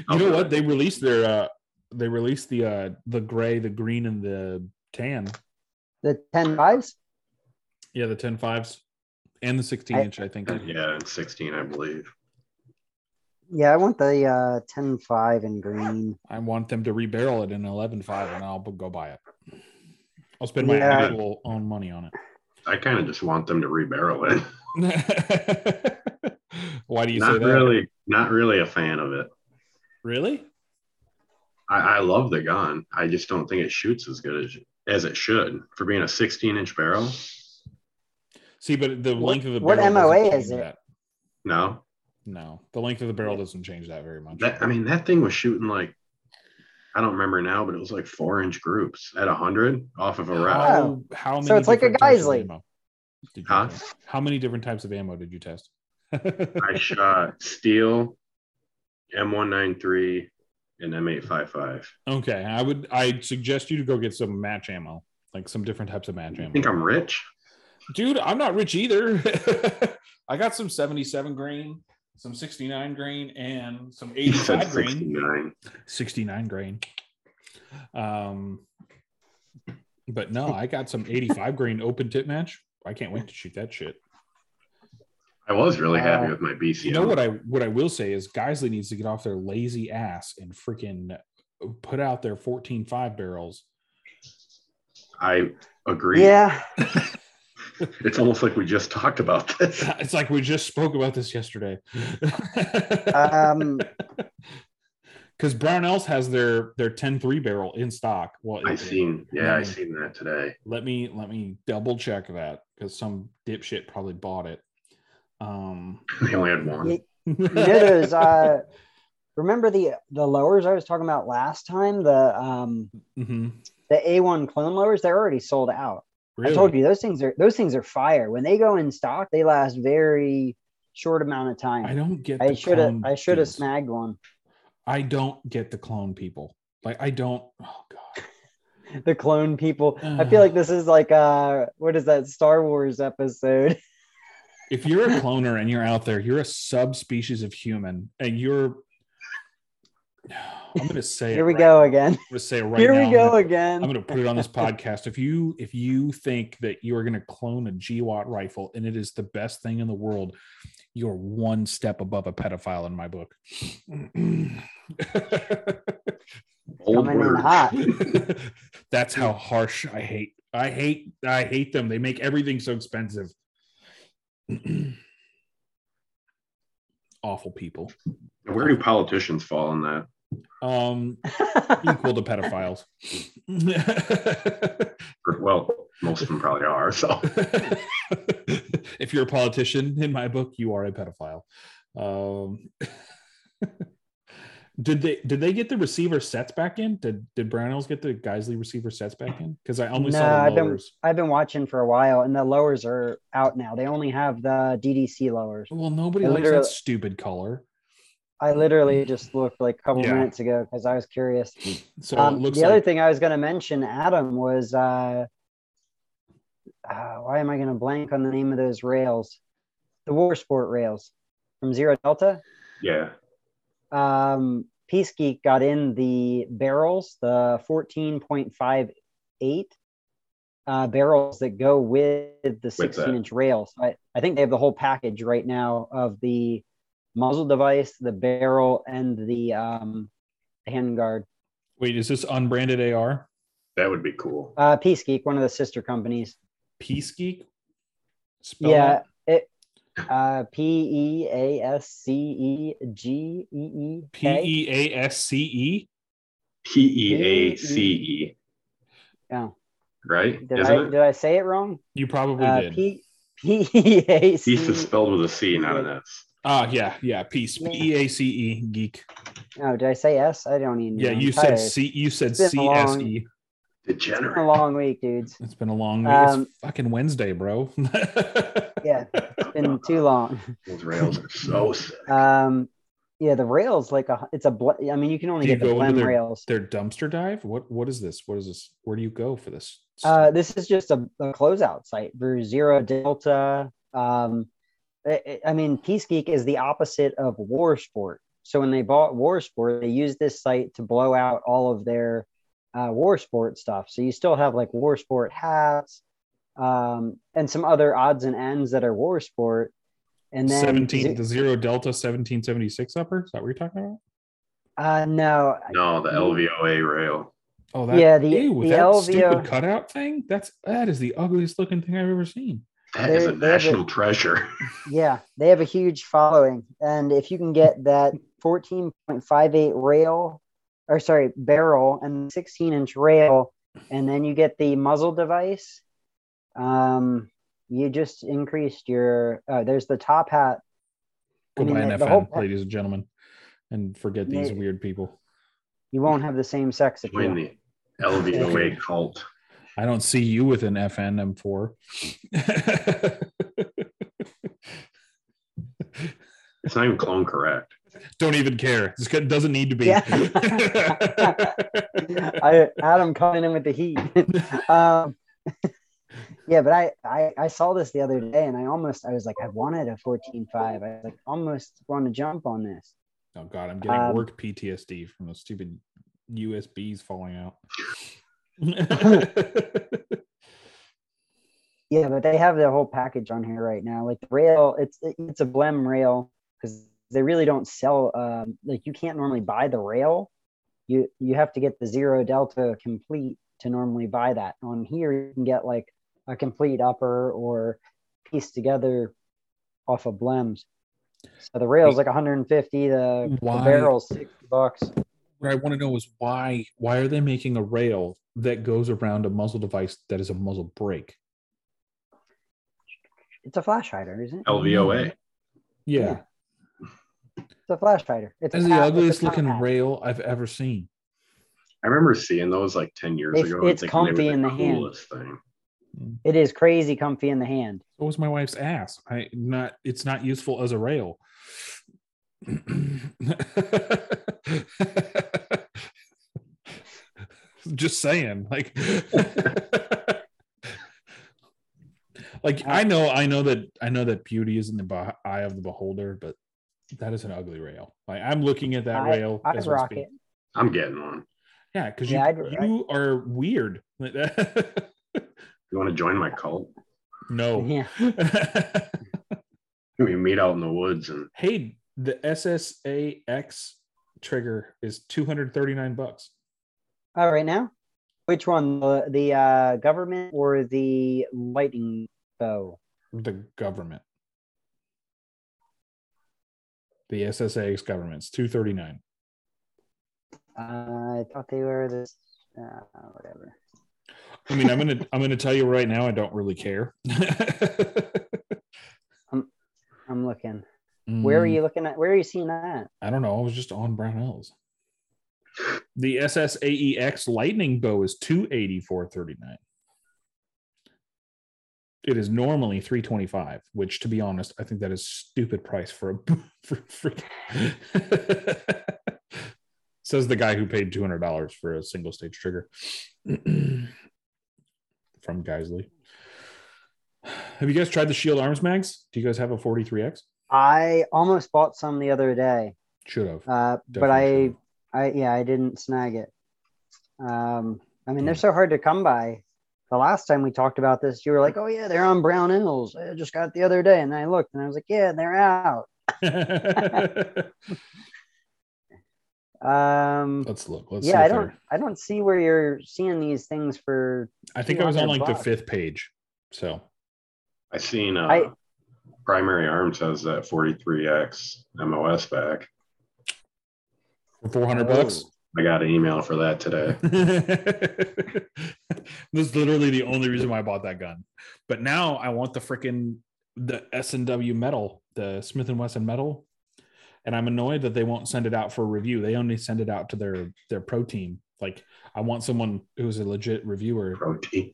Speaker 1: you know what? They released their uh they released the uh the gray, the green, and the tan.
Speaker 2: the 10 fives.
Speaker 1: Yeah, the 10 fives and the 16
Speaker 2: I-
Speaker 1: inch, I think.
Speaker 3: Yeah, and 16, I believe.
Speaker 2: Yeah, I want the uh 10 5 in green.
Speaker 1: I want them to rebarrel it in 11 5 and I'll go buy it. I'll spend my
Speaker 2: Yeah.
Speaker 1: actual own money on it.
Speaker 3: I kind of just want them to rebarrel it.
Speaker 1: it. Why do you say
Speaker 3: not
Speaker 1: that?
Speaker 3: really, not really a fan of it.
Speaker 1: Really?
Speaker 3: I, I love the gun. I just don't think it shoots as good as as it should for being a 16 inch barrel.
Speaker 1: See, but the
Speaker 2: What-
Speaker 1: length of the
Speaker 2: what
Speaker 1: barrel
Speaker 2: MOA
Speaker 1: doesn't
Speaker 2: is
Speaker 1: change
Speaker 2: it?
Speaker 1: that.
Speaker 3: No,
Speaker 1: No, the length of the barrel doesn't change that very much.
Speaker 3: that I mean that thing was shooting like I don't remember now, but it was like four inch groups at hundred off of a rack.
Speaker 1: how, how many
Speaker 2: So it's like a
Speaker 1: different
Speaker 2: Geissele.
Speaker 1: ammo did you
Speaker 3: Huh?
Speaker 1: test? How many different types of ammo did you test?
Speaker 3: I shot steel, M193, and M855.
Speaker 1: okay, I would I suggest you to go get some match ammo, like some different types of match
Speaker 3: I
Speaker 1: ammo.
Speaker 3: think I'm rich.
Speaker 1: Dude, I'm not rich either. I got some 77 grain, some 69 grain, and some
Speaker 3: He said
Speaker 1: 85 grain.
Speaker 3: 69.
Speaker 1: 69 grain. Um, but no, I got some 85 grain open tip match. I can't wait to shoot that shit.
Speaker 3: I was really happy
Speaker 2: Uh,
Speaker 3: with my BC.
Speaker 1: You know what I what I will say is Geissele needs to get off their lazy ass and freaking put out their 14 five barrels.
Speaker 3: I agree.
Speaker 2: Yeah.
Speaker 3: It's almost like we just talked about this.
Speaker 1: It's like we just spoke about this yesterday.
Speaker 2: Um
Speaker 1: because Brownells has their their 10-3 barrel in stock. Well,
Speaker 3: I
Speaker 1: it-
Speaker 3: seen, yeah, I
Speaker 1: Mm.
Speaker 3: seen that today.
Speaker 1: let me let me double check that because some dipshit probably bought it. Um
Speaker 3: They only had one.
Speaker 2: you, you know those uh remember the the lowers I was talking about last time? The um
Speaker 1: mhm.
Speaker 2: the A1 clone lowers, they're already sold out.
Speaker 1: Really?
Speaker 2: I told you those things are those things are fire. When they go in stock, they last very short amount of time.
Speaker 1: I don't get
Speaker 2: I should have I should have snagged one.
Speaker 1: I don't get the clone people. Like I don't oh god.
Speaker 2: The clone people. I feel like this is like uh what is that Star Wars episode?
Speaker 1: if you're a cloner and you're out there, you're a subspecies of human, and you're. I'm going to say.
Speaker 2: Here we
Speaker 1: right
Speaker 2: go
Speaker 1: now.
Speaker 2: again.
Speaker 1: I'm going to say it right
Speaker 2: Here
Speaker 1: now.
Speaker 2: we
Speaker 1: I'm
Speaker 2: go
Speaker 1: gonna-
Speaker 2: again.
Speaker 1: I'm going to put it on this podcast. If you if you think that you are going to clone a GWOT rifle and it is the best thing in the world, you're one step above a pedophile in my book.
Speaker 3: Old
Speaker 2: Coming in
Speaker 3: word.
Speaker 2: hot.
Speaker 1: That's how harsh I hate. I hate. I hate them. They make everything so expensive. Awful people.
Speaker 3: Where do politicians fall in that?
Speaker 1: Um, equal to pedophiles.
Speaker 3: Well, most of them probably are. So
Speaker 1: if you're a politician in my book, you are a pedophile. Um, did they did they get the receiver sets back in? Did did Brownells get the Geissele receiver sets back in? Because I only
Speaker 2: No,
Speaker 1: saw the
Speaker 2: I've been-
Speaker 1: lowers.
Speaker 2: I've been watching for a while, and the lowers are out now. They only have the DDC lowers.
Speaker 1: Well, nobody
Speaker 2: I
Speaker 1: likes that stupid color.
Speaker 2: I literally just looked like a couple
Speaker 1: Yeah.
Speaker 2: minutes ago because I was curious.
Speaker 1: So
Speaker 2: Um,
Speaker 1: it looks
Speaker 2: the other thing I was going to mention, Adam, was uh, uh, why am I going to blank on the name of those rails? The War Sport rails from Zero Delta.
Speaker 3: yeah,
Speaker 2: Um, Peace Geek got in the barrels, the 14.58 uh, barrels that go with the 16
Speaker 3: that.
Speaker 2: inch rails. I, I think they have the whole package right now of the muzzle device, the barrel, and the um, handguard.
Speaker 1: wait, is this unbranded AR?
Speaker 3: that would be cool.
Speaker 2: Uh, Peace Geek, one of the sister companies.
Speaker 1: Peace Geek? Spell
Speaker 2: yeah,
Speaker 1: that?
Speaker 2: it uh, P E A S C E G E E
Speaker 1: P
Speaker 2: K.
Speaker 1: E A S C E.
Speaker 3: P E A C E,
Speaker 2: Oh,
Speaker 3: right?
Speaker 2: did
Speaker 3: Isn't
Speaker 2: I
Speaker 3: it?
Speaker 2: did I say it wrong?
Speaker 1: You probably
Speaker 2: Uh,
Speaker 1: did.
Speaker 2: P P E A C.
Speaker 3: Peace is spelled with a C, not an S.
Speaker 1: Ah, yeah, yeah. Peace.
Speaker 2: Yeah.
Speaker 1: P E A C E. Geek.
Speaker 2: Oh, did I say S? I don't even.
Speaker 1: Yeah,
Speaker 2: know. I'm
Speaker 1: you said
Speaker 2: tired.
Speaker 1: C. You said
Speaker 2: It's been
Speaker 1: C
Speaker 2: a
Speaker 1: S
Speaker 2: long-
Speaker 1: E.
Speaker 2: It's been a long week, dudes.
Speaker 1: It's been a long week.
Speaker 2: Um,
Speaker 1: it's fucking Wednesday, bro.
Speaker 2: Yeah, it's been too long.
Speaker 3: Those rails are so sick.
Speaker 2: Um, yeah, the rails like a it's a. Ble- I mean, you can only
Speaker 1: Do you
Speaker 2: get the
Speaker 1: go into
Speaker 2: blem
Speaker 1: their-
Speaker 2: rails.
Speaker 1: Their dumpster dive. What? What is this? What is this? Where do you go for this?
Speaker 2: Uh, this is just a, a closeout site for Zero Delta. Um, I, I- I mean, Peace Geek is the opposite of War Sport. So when they bought War Sport, they used this site to blow out all of their uh, War Sport stuff. So you still have like War Sport hats um, and some other odds and ends that are War Sport. And then
Speaker 1: Seventeen. The zero delta seventeen seventy six upper. Is that what you're talking about?
Speaker 2: uh, no,
Speaker 3: No, the LVOA rail.
Speaker 1: Oh, that.
Speaker 2: Yeah, the-
Speaker 1: ew,
Speaker 2: the
Speaker 1: that
Speaker 2: LVO
Speaker 1: stupid cutout thing. That's that is the ugliest looking thing I've ever seen.
Speaker 3: That is a
Speaker 2: They- they have a-
Speaker 3: national treasure.
Speaker 2: Yeah, they have a huge following. And if you can get that 14.58 rail, or sorry, barrel and 16 inch rail, and then you get the muzzle device, um, you just increased your. Uh, there's the top hat. I
Speaker 1: Go
Speaker 2: mean,
Speaker 1: buy
Speaker 2: the- the whole-
Speaker 1: ladies and gentlemen, and forget these
Speaker 2: Yeah.
Speaker 1: weird people.
Speaker 2: You won't have the same sex
Speaker 3: Join the LVOA cult.
Speaker 1: I don't see you with an FN M4.
Speaker 3: It's not even clone correct.
Speaker 1: don't even care. This doesn't need to be.
Speaker 2: Yeah. I Adam coming in with the heat. um, yeah, but I, I I saw this the other day, and I almost I was like I wanted a 14.5. I was like almost want to jump on this.
Speaker 1: oh god, I'm getting
Speaker 2: Um,
Speaker 1: work PTSD from those stupid USBs falling out.
Speaker 2: Yeah, but they have the whole package on here right now. Like the rail, it's it's a blem rail because they really don't sell. Um, like you can't normally buy the rail. You you have to get the zero delta complete to normally buy that. On here, you can get like a complete upper or piece together off of blems. So the rail's like 150. The, the barrel's 60 bucks.
Speaker 1: What I want to know is why why are they making a rail that goes around a muzzle device that is a muzzle brake?
Speaker 2: It's a flash hider, isn't it?
Speaker 3: LVOA.
Speaker 1: Yeah,
Speaker 2: It's a flash hider. It's a
Speaker 1: that's the
Speaker 2: pat- it's
Speaker 1: ugliest
Speaker 2: top
Speaker 1: looking
Speaker 2: hat.
Speaker 1: rail I've ever seen.
Speaker 3: I remember seeing those like 10 years
Speaker 2: It's-
Speaker 3: ago.
Speaker 2: it's
Speaker 3: thinking
Speaker 2: comfy in the hand.
Speaker 3: thing.
Speaker 2: It is crazy comfy in the hand.
Speaker 1: So was my wife's ass. I not it's not useful as a rail. Just saying, like Like I know, I know that I know that beauty is in the eye of the beholder, but that is an ugly rail. Like I'm looking at that
Speaker 2: I,
Speaker 1: rail.
Speaker 2: I'd
Speaker 1: as we
Speaker 2: rock
Speaker 1: speak.
Speaker 2: it.
Speaker 3: I'm getting one.
Speaker 1: Yeah, because
Speaker 2: Yeah,
Speaker 1: you
Speaker 2: I'd-
Speaker 1: you are weird.
Speaker 3: You want to join my cult?
Speaker 1: no.
Speaker 2: Yeah.
Speaker 3: We meet out in the woods and
Speaker 1: hey, the SSAX trigger is 239 bucks.
Speaker 2: All right now, which one? The the uh, government or the lightning bow?
Speaker 1: The government. The SSAX government's 239.
Speaker 2: Uh, I thought they were this. Uh, whatever.
Speaker 1: I mean, I'm gonna I'm gonna tell you right now, I don't really care.
Speaker 2: I'm looking. Where are
Speaker 1: Mm,
Speaker 2: you looking at? Where are you seeing that?
Speaker 1: I don't know. I was just on Brownells. The SSAEX Lightning Bow is 284.39. It is normally 325, which to be honest, I think that is stupid price for a for, for says the guy who paid $200 for a single stage trigger from Geissele. Have you guys tried the Shield Arms mags? Do you guys have a 43X?
Speaker 2: I almost bought some the other day,
Speaker 1: Should have.
Speaker 2: uh, but I,
Speaker 1: should've.
Speaker 2: I yeah, I didn't snag it. Um, I mean, they're so hard to come by. The last time we talked about this, you were like, "Oh yeah, they're on Brownells. I just got it the other day," and I looked and I was like, "Yeah, they're out." Um,
Speaker 1: Let's look. Let's
Speaker 2: yeah,
Speaker 1: see
Speaker 2: I don't,
Speaker 1: they're-
Speaker 2: I don't see where you're seeing these things for.
Speaker 1: I think I was on
Speaker 2: 200
Speaker 1: like the fifth page. So
Speaker 3: I seen uh,
Speaker 2: I-
Speaker 3: Primary Arms has that 43X MOS back.
Speaker 1: for 400
Speaker 2: Oh.
Speaker 1: bucks.
Speaker 3: I got an email for that today.
Speaker 1: this is literally the only reason why I bought that gun. But now I want the freaking the S and W metal, the Smith and Wesson metal, and I'm annoyed that they won't send it out for review. They only send it out to their their pro team. Like I want someone who's a legit reviewer.
Speaker 3: Protein.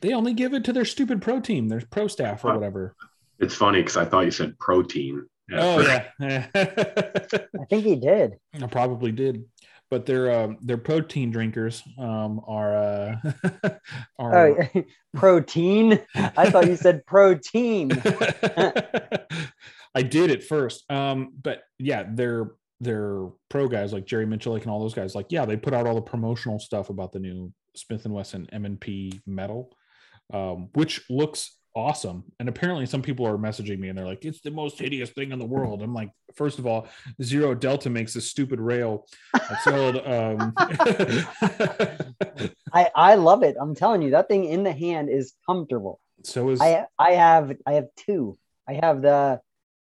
Speaker 1: They only give it to their stupid pro team, their pro staff or whatever.
Speaker 3: It's funny because I thought you said protein.
Speaker 1: Oh yeah,
Speaker 2: I think he did.
Speaker 1: I probably did. But their um, their protein drinkers um, are uh, are
Speaker 2: Oh, protein. I thought you said protein.
Speaker 1: I did at first. Um, but yeah, they're they're pro guys like Jerry Miculek and all those guys. Like, yeah, they put out all the promotional stuff about the new Smith and Wesson M and P metal, um, which looks awesome. And apparently, some people are messaging me and they're like, "It's the most hideous thing in the world." I'm like, first of all, Zero Delta makes this stupid rail that's sold. Um,
Speaker 2: I I love it. I'm telling you, that thing in the hand is comfortable.
Speaker 1: so is
Speaker 2: I I have I have two. I have the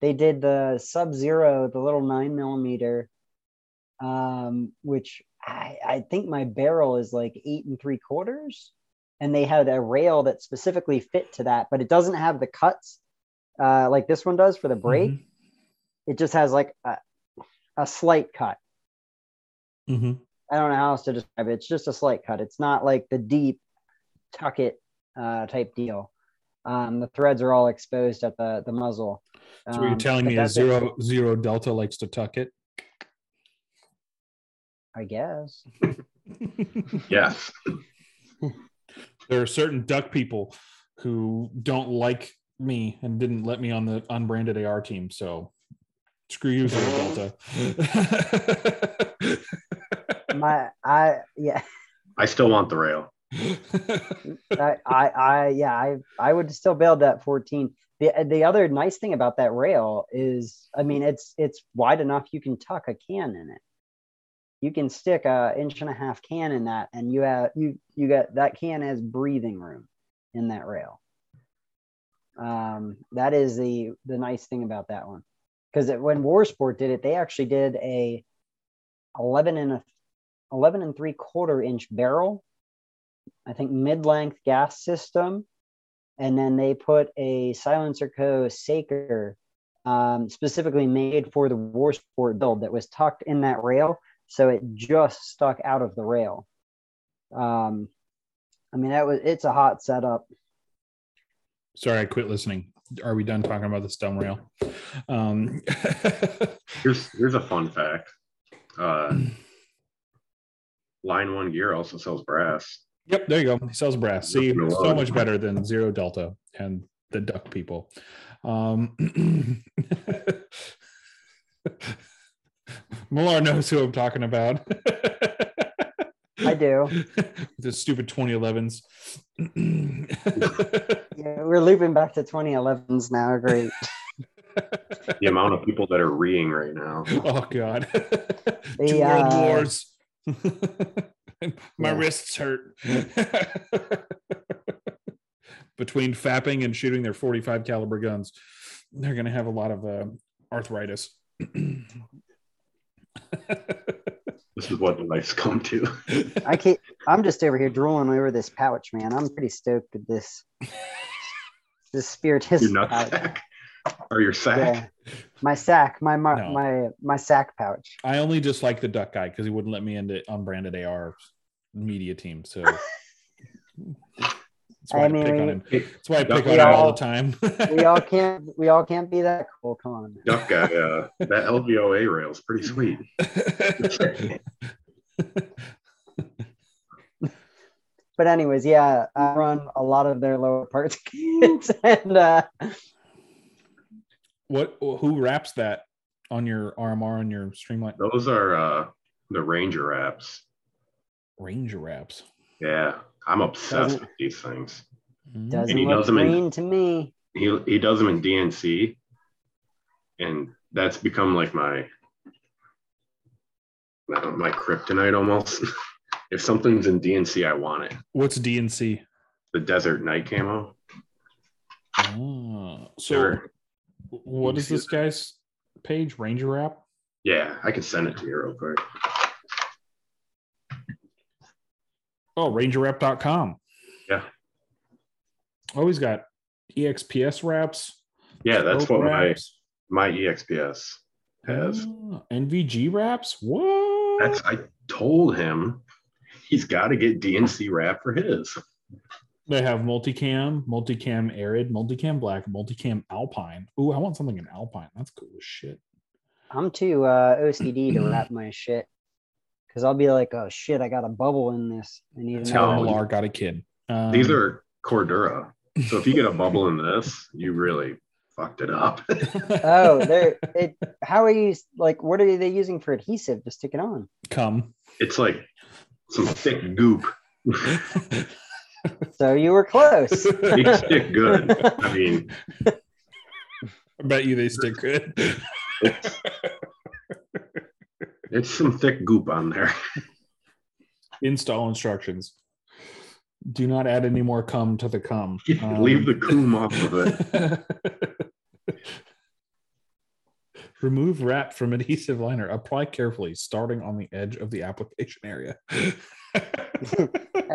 Speaker 2: they did the Sub Zero, the little nine millimeter, um, which I I think my barrel is like eight and three quarters, and they had a rail that specifically fit to that, but it doesn't have the cuts uh, like this one does for the brake.
Speaker 1: Mhm.
Speaker 2: It just has like a, a slight cut.
Speaker 1: Mhm.
Speaker 2: I don't know how else to describe it. It's just a slight cut. It's not like the deep tuck it uh, type deal. Um, the threads are all exposed at the the muzzle.
Speaker 1: So what you're
Speaker 2: Um,
Speaker 1: telling me is
Speaker 2: that's it.
Speaker 1: zero zero delta likes to tuck it.
Speaker 2: I guess.
Speaker 3: Yes.
Speaker 1: there are certain duck people who don't like me and didn't let me on the unbranded AR team. So screw you, zero delta.
Speaker 2: My I yeah
Speaker 3: I still want the rail.
Speaker 2: I, I I yeah I I would still build that 14. The the other nice thing about that rail is I mean it's it's wide enough you can tuck a can in it. You can stick a inch and a half can in that, and you have you you got that can has breathing room in that rail. Um, that is the the nice thing about that one, because when Warsport did it, they actually did a 11 and a 11 and three quarter inch barrel I think mid-length gas system, and then they put a Silencer Co. Saker um, specifically made for the War Sport build that was tucked in that rail, so it just stuck out of the rail. Um, I mean, that was it's a hot setup.
Speaker 1: Sorry, I quit listening. Are we done talking about this dumb rail? Um,
Speaker 3: Here's here's a fun fact. Uh, Line One Gear also sells brass.
Speaker 1: Yep, there you go. He sells brass. See, so much better than Zero Delta and the duck people. Um, Millar knows who I'm talking about.
Speaker 2: I do.
Speaker 1: the stupid 2011s.
Speaker 2: Yeah, we're looping back to 2011s now. Great.
Speaker 3: The amount of people that are reeing right now.
Speaker 1: oh God.
Speaker 2: They,
Speaker 1: Two world
Speaker 2: uh,
Speaker 1: wars. My
Speaker 2: Yeah.
Speaker 1: wrists hurt. Between fapping and shooting their 45 caliber guns, they're gonna have a lot of uh, arthritis.
Speaker 3: This is what life's come to.
Speaker 2: I can't. I'm just over here drooling over this pouch, man. I'm pretty stoked with this. This Spiritus
Speaker 3: Your nut
Speaker 2: pouch.
Speaker 3: sack or your sack.
Speaker 2: Yeah. My sack, my my
Speaker 1: No.
Speaker 2: my, my sack pouch.
Speaker 1: I only just like the duck guy because he wouldn't let me into unbranded AR media team. So that's why I,
Speaker 2: I mean,
Speaker 1: pick on him. That's why I pick
Speaker 3: We
Speaker 1: on him all
Speaker 2: all-
Speaker 1: the time.
Speaker 2: We all can't. We all can't be that cool. Come on.
Speaker 3: Duck guy, uh, that LVOA rail is pretty sweet.
Speaker 2: But anyways, yeah, I run a lot of their lower parts kits, and uh,
Speaker 1: what? Who wraps that on your RMR on your Streamline
Speaker 3: Those are uh, the Ranger wraps.
Speaker 1: Ranger wraps?
Speaker 3: Yeah, I'm obsessed
Speaker 2: Doesn't-
Speaker 3: with these things.
Speaker 2: Doesn't
Speaker 3: he
Speaker 2: look
Speaker 3: does them in-
Speaker 2: to me.
Speaker 3: He he does them in DNC, and that's become like my uh, my kryptonite almost. if something's in DNC, I want it.
Speaker 1: What's DNC?
Speaker 3: The desert night camo.
Speaker 1: Oh, so
Speaker 3: Sure.
Speaker 1: what is this guy's page? Ranger wrap?
Speaker 3: Yeah, I can send it to you real quick.
Speaker 1: Oh, rangerwrap.com.
Speaker 3: Yeah.
Speaker 1: Oh, he's got EXPS wraps.
Speaker 3: Yeah, that's what my
Speaker 1: wraps.
Speaker 3: my E EXPS has.
Speaker 1: Oh, NVG wraps. What?
Speaker 3: That's I told him he's got to get DNC wrap for his.
Speaker 1: They have multicam, multicam arid, multicam black, multicam alpine. Ooh, I want something in alpine. That's cool as shit.
Speaker 2: I'm too uh, OCD to wrap my shit because I'll be like, oh shit, I got a bubble in this. I need
Speaker 1: That's
Speaker 2: another
Speaker 1: how
Speaker 3: No.
Speaker 1: got a kid. Um,
Speaker 3: These are Cordura. So if you get a bubble in this, you really fucked it up.
Speaker 2: Oh, they're it. How are you like? What are they using for adhesive to stick it on?
Speaker 1: come.
Speaker 3: it's like some thick goop.
Speaker 2: So you were close.
Speaker 3: They stick good. I mean,
Speaker 1: I bet you they stick good.
Speaker 3: it's, it's some thick goop on there.
Speaker 1: Install instructions. Do not add any more cum to the cum. Um,
Speaker 3: Leave the cum off of it.
Speaker 1: Remove wrap from adhesive liner. Apply carefully, starting on the edge of the application area.
Speaker 2: and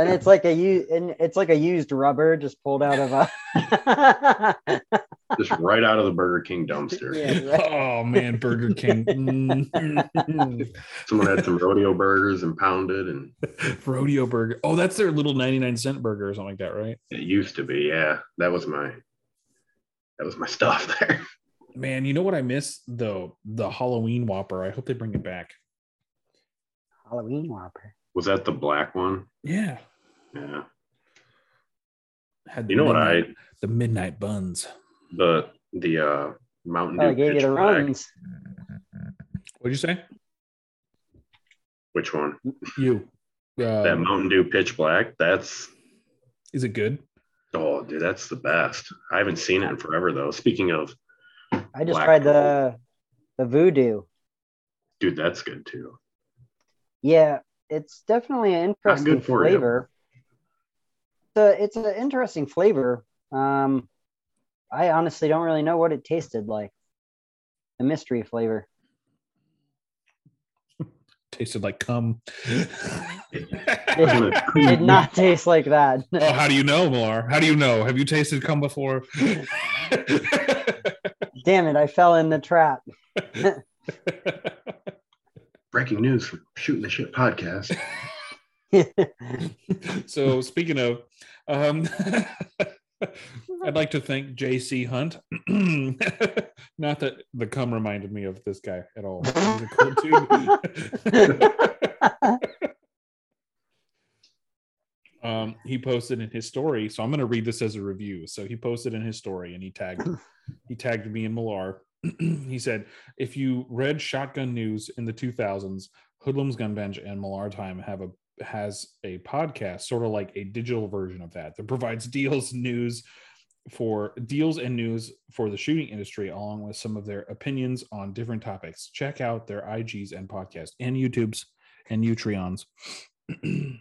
Speaker 2: it's like a u- and it's like a used rubber just pulled out of a.
Speaker 3: Just right out of the Burger King dumpster.
Speaker 2: yeah, right.
Speaker 1: oh man, Burger King. Mm.
Speaker 3: Someone had some rodeo burgers and pounded, and
Speaker 1: Rodeo burger. Oh, that's their little 99 cent burger or something like that, right?
Speaker 3: it used to be. Yeah, that was my that was my stuff there.
Speaker 1: Man, you know what I miss though? The Halloween Whopper. I hope they bring it back.
Speaker 2: Halloween Whopper.
Speaker 3: Was that the black one?
Speaker 1: Yeah.
Speaker 3: Yeah.
Speaker 1: Had
Speaker 3: You know what I
Speaker 1: the midnight buns.
Speaker 3: The the uh Mountain Dew
Speaker 2: I gave you
Speaker 3: pitch
Speaker 2: the
Speaker 3: black.
Speaker 2: runs.
Speaker 1: What'd you say?
Speaker 3: Which one?
Speaker 1: You.
Speaker 3: that
Speaker 1: Uh,
Speaker 3: Mountain Dew pitch black. That's
Speaker 1: is it good?
Speaker 3: oh dude, that's the best. I haven't seen it in forever though. Speaking of
Speaker 2: I just
Speaker 3: Black
Speaker 2: tried the the VooDew.
Speaker 3: dude, that's good too.
Speaker 2: Yeah, it's definitely an interesting
Speaker 3: good for you.
Speaker 2: flavor. So it's an interesting flavor. Um, I honestly don't really know what it tasted like. The mystery flavor.
Speaker 1: Tasted like cum.
Speaker 2: It did not taste like that.
Speaker 1: Oh, how do you know, Mar? How do you know? Have you tasted cum before?
Speaker 2: Damn it! I fell in the trap.
Speaker 3: Breaking news from shooting the shit podcast.
Speaker 1: so speaking of um I'd like to thank JC Hunt. Not that the cum reminded me of this guy at all. Um, he posted in his story. So I'm going to read this as a review. So he posted in his story and he tagged he tagged me and Millar. he said, if you read Shotgun News in the 2000s, Hoodlums Gun Bench and Millar Time have a has a podcast, sort of like a digital version of that, that provides deals, news for deals and news for the shooting industry, along with some of their opinions on different topics. Check out their IGs and podcast and YouTubes and Utreons. and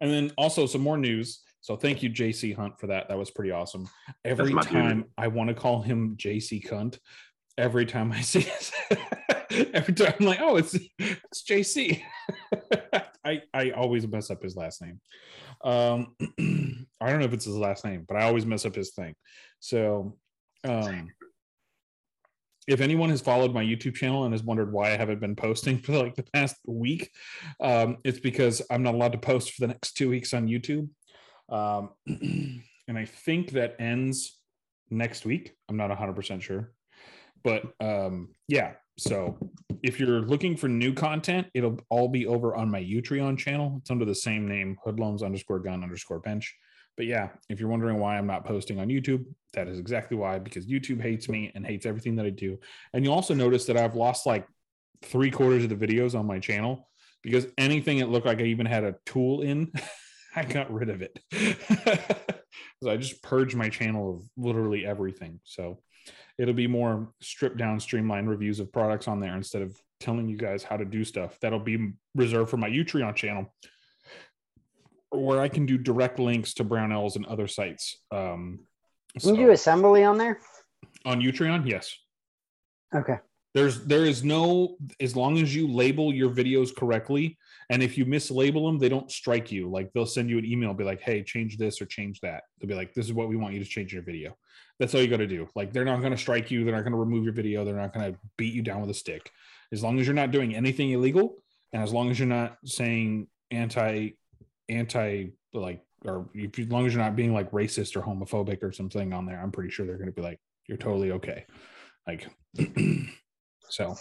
Speaker 1: then also some more news. So thank you, JC Hunt, for that. That was pretty awesome. Every time I want to call him JC Cunt, every time I see it, every time I'm like, oh, it's it's JC. I I always mess up his last name. Um, I don't know if it's his last name, but I always mess up his thing. So, um, if anyone has followed my YouTube channel and has wondered why I haven't been posting for like the past week, um, it's because I'm not allowed to post for the next two weeks on YouTube. Um, and I think that ends next week. I'm not 100% sure. But um, yeah, so if you're looking for new content, it'll all be over on my Utreon channel. It's under the same name, hoodlums underscore gun underscore bench. But yeah, if you're wondering why I'm not posting on YouTube, that is exactly why, because YouTube hates me and hates everything that I do. And you'll also notice that I've lost like three quarters of the videos on my channel because anything that looked like I even had a tool in, I got rid of it. so I just purged my channel of literally everything. So it'll be more stripped down, streamlined reviews of products on there instead of telling you guys how to do stuff. That'll be reserved for my Utreon channel, where I can do direct links to Brownells and other sites. Um,
Speaker 2: so, can you do assembly on there?
Speaker 1: On Utreon, yes.
Speaker 2: Okay.
Speaker 1: There's there is no as long as you label your videos correctly, and if you mislabel them, they don't strike you. Like they'll send you an email, be like, "Hey, change this or change that." They'll be like, "This is what we want you to change your video." That's all you got to do. Like they're not going to strike you. They're not going to remove your video. They're not going to beat you down with a stick. As long as you're not doing anything illegal, and as long as you're not saying anti anti like or if, as long as you're not being like racist or homophobic or something on there, I'm pretty sure they're going to be like, you're totally okay. Like, so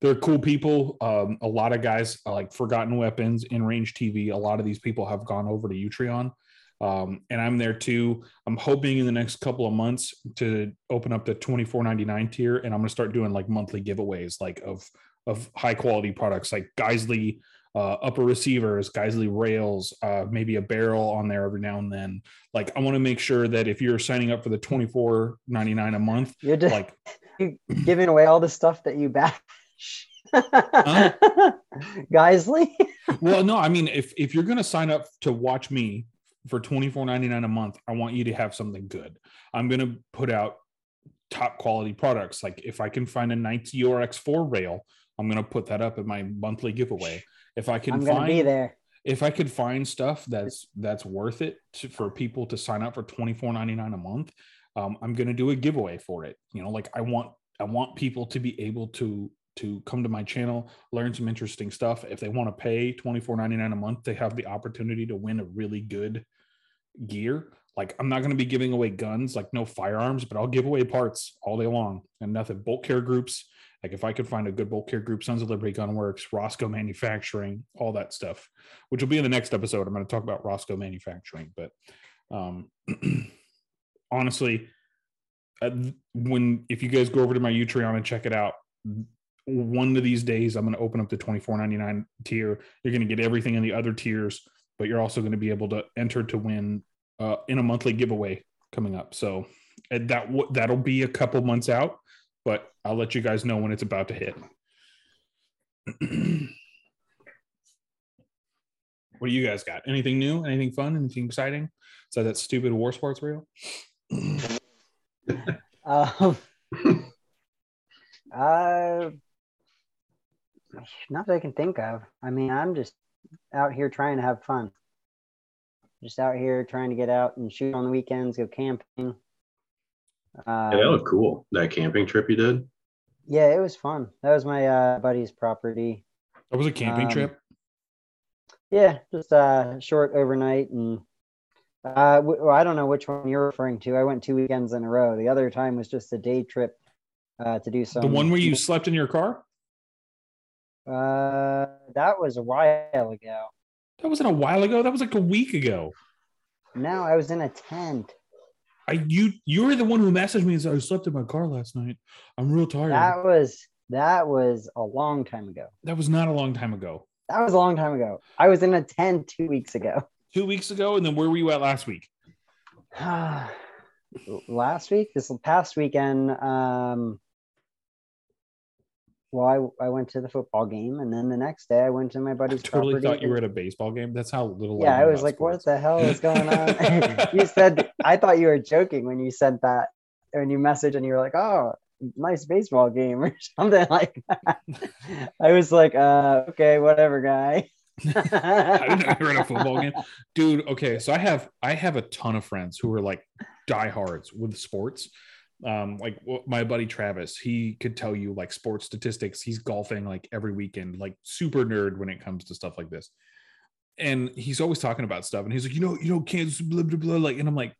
Speaker 1: they're cool people. Um, a lot of guys like Forgotten Weapons, InRange TV. A lot of these people have gone over to Utreon um, and I'm there too. I'm hoping in the next couple of months to open up the 24.99 tier, and I'm going to start doing like monthly giveaways, like of of high quality products like Geissele uh, upper receivers, Geissele rails, uh, maybe a barrel on there every now and then. Like I want to make sure that if you're signing up for the 24.99 a month,
Speaker 2: you're
Speaker 1: just, like
Speaker 2: you're giving away all the stuff that you bash. Huh? Geissele.
Speaker 1: well, no, I mean, if if you're going to sign up to watch me for $24.99 a month, I want you to have something good. I'm going to put out top quality products. Like if I can find a 90 URX4 rail, I'm going to put that up in my monthly giveaway. If I can find
Speaker 2: be there.
Speaker 1: If I could find stuff that's that's worth it to, for people to sign up for $24.99 a month, um, I'm going to do a giveaway for it. You know, like I want I want people to be able to to come to my channel, learn some interesting stuff. If they want to pay $24.99 a month, they have the opportunity to win a really good gear. Like I'm not going to be giving away guns, like no firearms, but I'll give away parts all day long and nothing. Bolt carrier groups. Like if I could find a good bolt carrier group, Sons of Liberty Gun Works, Rosco Manufacturing, all that stuff, which will be in the next episode. I'm going to talk about Rosco Manufacturing, but um, honestly, uh, when if you guys go over to my Utreon and check it out, one of these days I'm going to open up the 24.99 tier. You're going to get everything in the other tiers but you're also going to be able to enter to win uh, in a monthly giveaway coming up. So that w- that'll be a couple months out, but I'll let you guys know when it's about to hit. what do you guys got? Anything new? Anything fun? Anything exciting? So that stupid war sports reel?
Speaker 2: Um, uh, not that I can think of. I mean, I'm just out here trying to have fun. Just out here trying to get out and shoot on the weekends, go camping. Um,
Speaker 3: yeah, that looked cool. That camping trip you did.
Speaker 2: Yeah, it was fun. That was my uh, buddy's property.
Speaker 1: That was a camping um, trip.
Speaker 2: Yeah, just a uh, short overnight, and uh, well, I don't know which one you're referring to. I went two weekends in a row. The other time was just a day trip uh, to do some.
Speaker 1: The one where you slept in your car.
Speaker 2: Uh, that was a while ago.
Speaker 1: That wasn't a while ago. That was like a week ago.
Speaker 2: No, I was in a tent.
Speaker 1: I you you were the one who messaged me and said I slept in my car last night. I'm real tired. That,
Speaker 2: That was that was a long time ago.
Speaker 1: That was not a long time ago.
Speaker 2: That was a long time ago. I was in a tent two weeks ago.
Speaker 1: Two weeks ago, and then where were you at last week?
Speaker 2: last week, this past weekend, um, well, I, I went to the football game, and then the next day I went to my
Speaker 1: I
Speaker 2: buddy's
Speaker 1: totally
Speaker 2: property.
Speaker 1: thought you were at a baseball game. That's how little.
Speaker 2: yeah,
Speaker 1: know
Speaker 2: I was like,
Speaker 1: sports.
Speaker 2: "What the hell is going on?" you said, "I thought you were joking when you said that." When you messaged and you were like, "Oh, nice baseball game" or something like that. I was like, uh, "Okay, whatever, guy."
Speaker 1: I didn't know you were at a football game, dude. Okay, so I have I have a ton of friends who are like diehards with sports. Um, like my buddy Travis, he could tell you like sports statistics. He's golfing like every weekend, like super nerd when it comes to stuff like this. And he's always talking about stuff, and he's like, you know, you know, Kansas, blah blah blah. Like, and I'm like,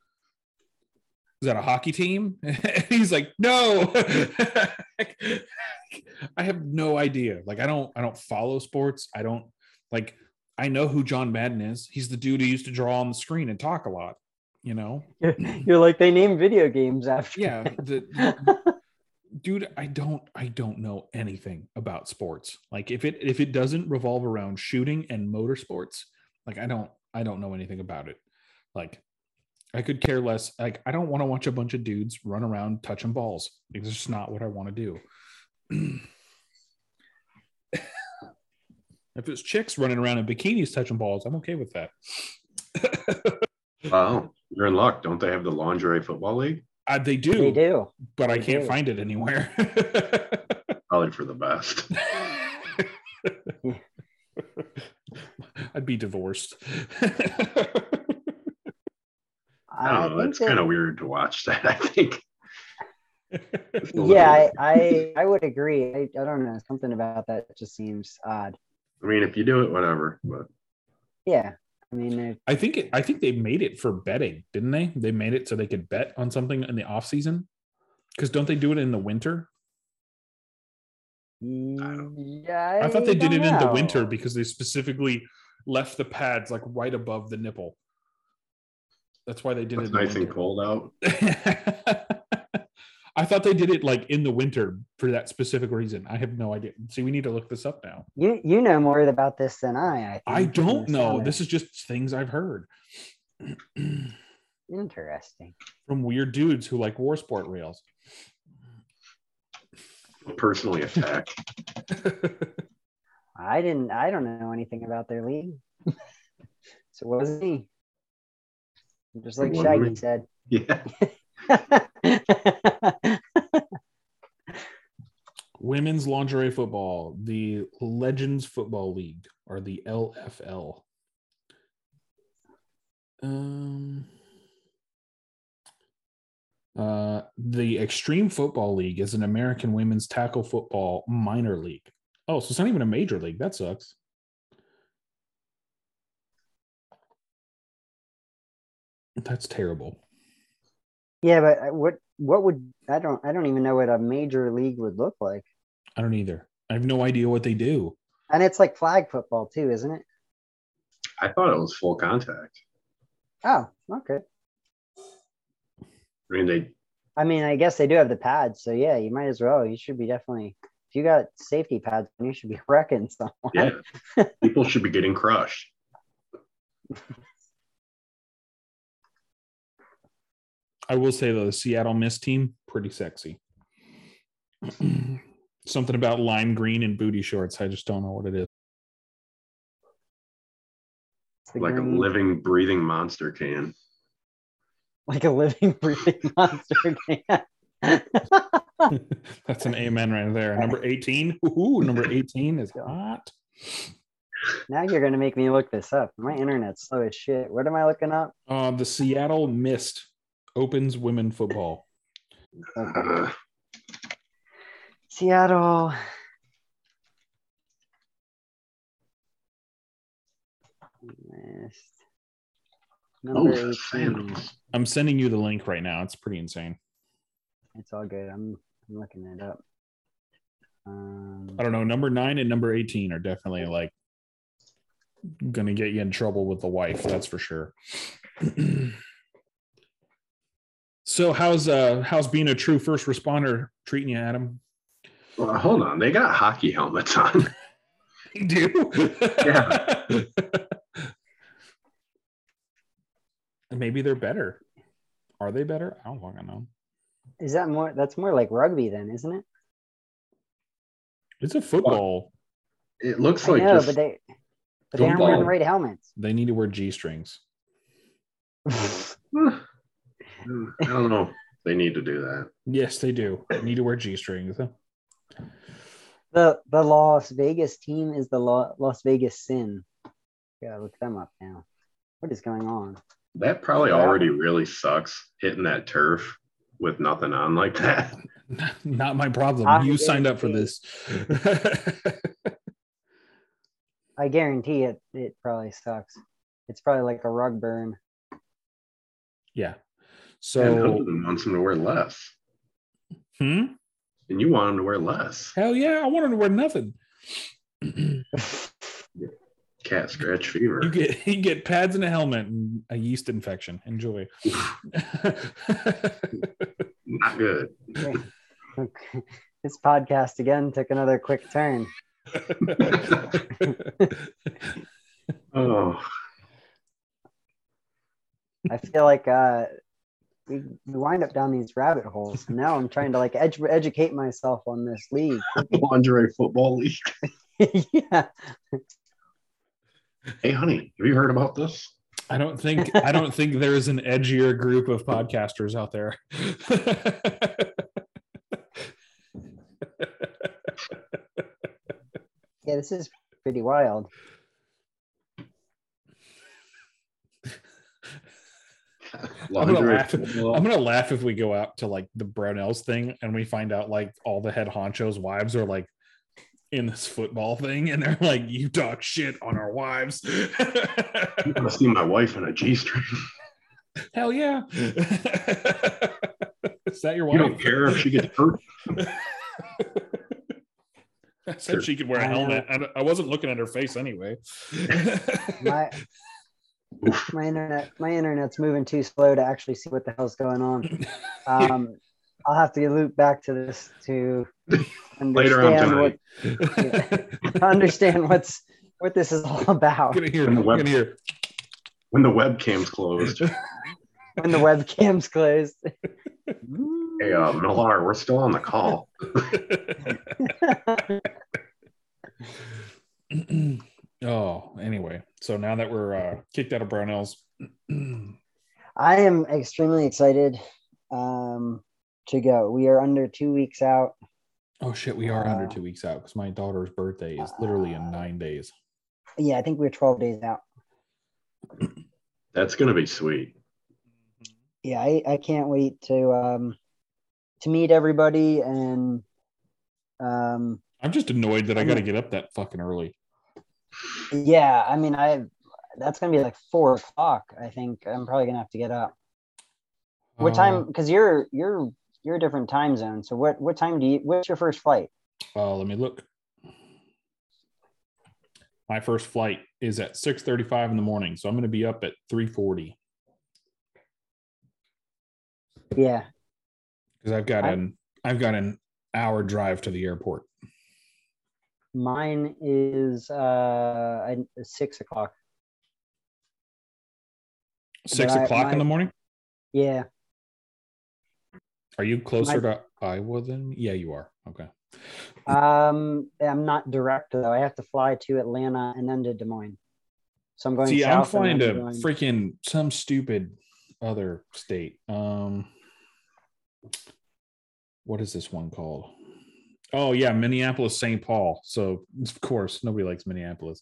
Speaker 1: is that a hockey team? And he's like, no. I have no idea. Like, I don't, I don't follow sports. I don't like. I know who John Madden is. He's the dude who used to draw on the screen and talk a lot. You know,
Speaker 2: You're, you're like they name video games after.
Speaker 1: yeah. The, dude, I don't, I don't know anything about sports. Like, if it if it doesn't revolve around shooting and motorsports, like I don't, I don't know anything about it. Like, I could care less. Like, I don't want to watch a bunch of dudes run around touching balls. Like, it's just not what I want to do. if it's chicks running around in bikinis touching balls, I'm okay with that.
Speaker 3: Wow, you're in luck. Don't they have the lingerie football league?
Speaker 1: Uh, they do,
Speaker 2: They do.
Speaker 1: but I can't
Speaker 2: do.
Speaker 1: find it anywhere.
Speaker 3: Probably for the best.
Speaker 1: I'd be divorced.
Speaker 3: I don't know.
Speaker 2: think
Speaker 3: It's kind of weird to watch that. I think.
Speaker 2: Yeah, I, I I would agree. I, I don't know. Something about that just seems odd.
Speaker 3: I mean, if you do it, whatever. But
Speaker 2: Yeah. I mean,
Speaker 1: I think it, I think they made it for betting, didn't they? They made it so they could bet on something in the off season. Because don't they do it in the winter?
Speaker 2: Mm, yeah,
Speaker 1: I thought they did it
Speaker 2: don't
Speaker 1: in the winter because they specifically left the pads like right above the nipple. That's why they did
Speaker 3: it's
Speaker 1: it. in the
Speaker 3: nice and cold out.
Speaker 1: I thought they did it like in the winter for that specific reason. I have no idea. See, we need to look this up now.
Speaker 2: You you know more about this than I. I,
Speaker 1: I
Speaker 2: think, from
Speaker 1: don't know.
Speaker 2: sound
Speaker 1: This is just things I've heard
Speaker 2: interesting.
Speaker 1: from weird dudes who like war sport rails.
Speaker 3: Personally attacked.
Speaker 2: I didn't. I don't know anything about their league. so what was he? Just like Shaggy said.
Speaker 3: Yeah.
Speaker 1: Women's lingerie football, the Legends Football League, or the LFL. Um, uh, the Extreme Football League is an American women's tackle football minor league. Oh, so it's not even a major league. That sucks. That's terrible.
Speaker 2: Yeah, but uh, what what would I don't I don't even know what a major league would look like.
Speaker 1: I don't either. I have no idea what they do.
Speaker 2: And it's like flag football too, isn't it?
Speaker 3: I thought it was full contact.
Speaker 2: Oh, okay.
Speaker 3: I mean, they
Speaker 2: I mean, I guess they do have the pads, so yeah, you might as well. You should be definitely if you got safety pads, you should be wrecking someone.
Speaker 3: yeah, people should be getting crushed.
Speaker 1: I will say though, the Seattle Mist team, pretty sexy. Something about lime green and booty shorts. I just don't know what it is.
Speaker 3: Like a living, breathing monster can.
Speaker 2: like a living, breathing monster. can.
Speaker 1: That's an amen right there. Number 18. Ooh, number 18 is hot.
Speaker 2: now you're gonna make me look this up. My internet's slow as shit. What am I looking up?
Speaker 1: Uh, the Seattle Mist opens women football.
Speaker 3: Uh,
Speaker 2: Seattle.
Speaker 3: Oh,
Speaker 2: Number
Speaker 3: the
Speaker 2: 18.
Speaker 3: sandals.
Speaker 1: I'm sending you the link right now. It's pretty insane.
Speaker 2: It's all good. I'm, I'm looking it up. Um,
Speaker 1: I don't know. Number nine and number 18 are definitely like gonna get you in trouble with the wife. That's for sure. so how's uh how's being a true first responder treating you, Adam?
Speaker 3: Well, hold on. They got hockey helmets on.
Speaker 1: You do?
Speaker 3: Yeah.
Speaker 1: Maybe they're better. Are they better? I don't fucking know.
Speaker 2: Is that more? That's more like rugby, then, isn't it?
Speaker 1: It's a football.
Speaker 3: It looks
Speaker 2: I
Speaker 3: like
Speaker 2: know,
Speaker 3: just
Speaker 2: but they, but they aren't wearing the right helmets.
Speaker 1: They need to wear G strings.
Speaker 3: I don't know. They need to do that.
Speaker 1: Yes, they do. They need to wear G strings.
Speaker 2: the the Las Vegas team is the La- Las Vegas Sin. Gotta look them up now. What is going on?
Speaker 3: That probably
Speaker 2: Yeah.
Speaker 3: already really sucks hitting that turf with nothing on like that.
Speaker 1: Not my problem.
Speaker 2: I
Speaker 1: you signed up for this.
Speaker 2: I guarantee it. It probably sucks. It's probably like a rug burn.
Speaker 1: yeah.
Speaker 3: And
Speaker 1: So,
Speaker 3: Hilton wants him to wear less.
Speaker 1: hmm?
Speaker 3: And you want him to wear less.
Speaker 1: hell yeah, I wanted to wear nothing.
Speaker 3: Cat scratch fever.
Speaker 1: You get you get pads and a helmet and a yeast infection. Enjoy.
Speaker 3: Not good.
Speaker 2: Okay. This podcast again took another quick turn.
Speaker 3: Oh,
Speaker 2: I feel like uh, we, we wind up down these rabbit holes. Now I'm trying to like edu- educate myself on this league.
Speaker 3: lingerie football league.
Speaker 2: yeah.
Speaker 3: Hey, honey, have you heard about this?
Speaker 1: I don't think I don't think there's an edgier group of podcasters out there.
Speaker 2: Yeah, this is pretty wild.
Speaker 1: I'm gonna, laugh. I'm gonna laugh if we go out to like the Brownells thing and we find out like all the head honchos' wives are like in this football thing and they're like, "You talk shit on our wives."
Speaker 3: I want to see my wife in a G string.
Speaker 1: Hell yeah! Is that your wife?
Speaker 3: You don't care if she gets hurt.
Speaker 1: I said she could wear a
Speaker 2: I know.
Speaker 1: helmet. I, I wasn't looking at her face anyway.
Speaker 2: My my internet my internet's moving too slow to actually see what the hell's going on. Um, I'll have to loop back to this to
Speaker 3: Later on
Speaker 2: understand what
Speaker 3: tonight.
Speaker 2: to understand what's what this is all about.
Speaker 1: Gonna hear,
Speaker 3: In the web-
Speaker 1: gonna hear.
Speaker 3: When the webcam's closed.
Speaker 2: When the webcam's closed.
Speaker 3: Hey, uh, Millar, we're still on the call.
Speaker 1: oh, anyway. So now that we're uh, kicked out of Brownells,
Speaker 2: I am extremely excited um, to go. We are under two weeks out.
Speaker 1: oh shit, we are under
Speaker 2: Uh,
Speaker 1: two weeks out because my daughter's birthday is literally in nine days.
Speaker 2: Yeah, I think we're 12 days out.
Speaker 3: That's gonna be sweet.
Speaker 2: Yeah, I, I can't wait to um, to meet everybody and um,
Speaker 1: I'm just annoyed that I got to get up that fucking early.
Speaker 2: Yeah, I mean, I that's gonna be like four o'clock. I think I'm probably gonna have to get up. What
Speaker 1: Uh,
Speaker 2: time? Because you're you're you're a different time zone. So what what time do you? What's your first flight?
Speaker 1: Uh, let me look. My first flight is at 6:35 in the morning, so I'm going to be up at 3:40
Speaker 2: Yeah,
Speaker 1: because I've got
Speaker 2: I-
Speaker 1: an I've got an hour drive to the airport.
Speaker 2: Mine is uh six o'clock.
Speaker 1: Six
Speaker 2: But I-
Speaker 1: o'clock in the morning.
Speaker 2: Yeah,
Speaker 1: Are you closer
Speaker 2: My-
Speaker 1: to Iowa than? Yeah, you are. Okay.
Speaker 2: um, I'm not direct though. I have to fly to Atlanta and then to Des Moines. So I'm going.
Speaker 1: See, I'm flying to freaking some stupid other state. Um, what is this one called? Oh yeah, Minneapolis, St. Paul. So of course nobody likes Minneapolis.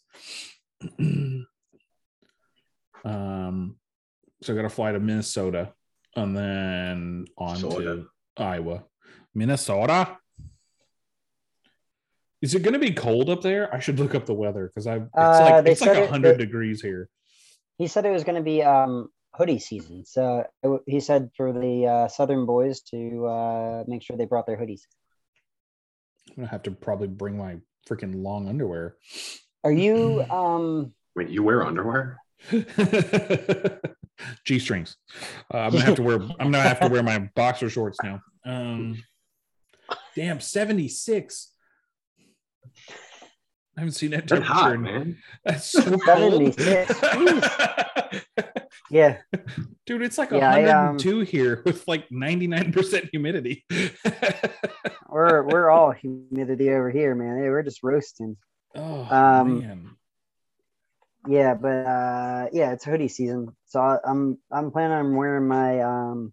Speaker 1: um, so I got to fly to Minnesota and then on to Iowa, Minnesota. Is it going to be cold up there? I should look up the weather because I it's
Speaker 2: Uh,
Speaker 1: like
Speaker 2: they
Speaker 1: it's like
Speaker 2: said
Speaker 1: hundred degrees here.
Speaker 2: He said it was going to be um hoodie season. So it he said for the uh, Southern boys to uh, make sure they brought their hoodies.
Speaker 1: I'm gonna have to probably bring my freaking long underwear.
Speaker 2: Are you um
Speaker 3: Wait, you wear underwear?
Speaker 1: G strings. Uh, I'm gonna have to wear. I'm gonna have to wear my boxer shorts now. Um, damn, 76. I haven't seen that
Speaker 3: That's
Speaker 1: temperature.
Speaker 3: hot,
Speaker 1: in-
Speaker 3: man.
Speaker 1: That's so cold.
Speaker 2: Yeah.
Speaker 1: Dude, it's like
Speaker 2: Yeah, I, um,
Speaker 1: 102 here with like 99% humidity.
Speaker 2: We're we're all humidity over here, man. Hey, we're just roasting.
Speaker 1: oh
Speaker 2: Um,
Speaker 1: man.
Speaker 2: Yeah, but uh yeah, it's hoodie season. So I, I'm I'm planning on wearing my um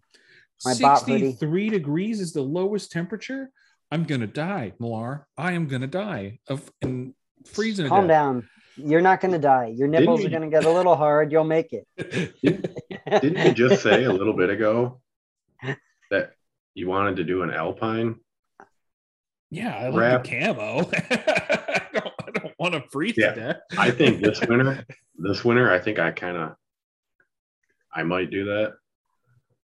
Speaker 2: my bot hoodie.
Speaker 1: 63 degrees is the lowest temperature. I'm gonna die, Millar. I am gonna die of in freezing.
Speaker 2: calm
Speaker 1: death.
Speaker 2: down. You're not gonna die. Your nipples
Speaker 3: you-
Speaker 2: are gonna get a little hard. You'll make it.
Speaker 3: Didn't you just say a little bit ago that you wanted to do an alpine?
Speaker 1: Yeah, I like
Speaker 3: Wrap.
Speaker 1: the camo. I don't, I don't want to freeze
Speaker 3: Yeah.
Speaker 1: to death.
Speaker 3: I think this winter, this winter, I think I kind of, I might do that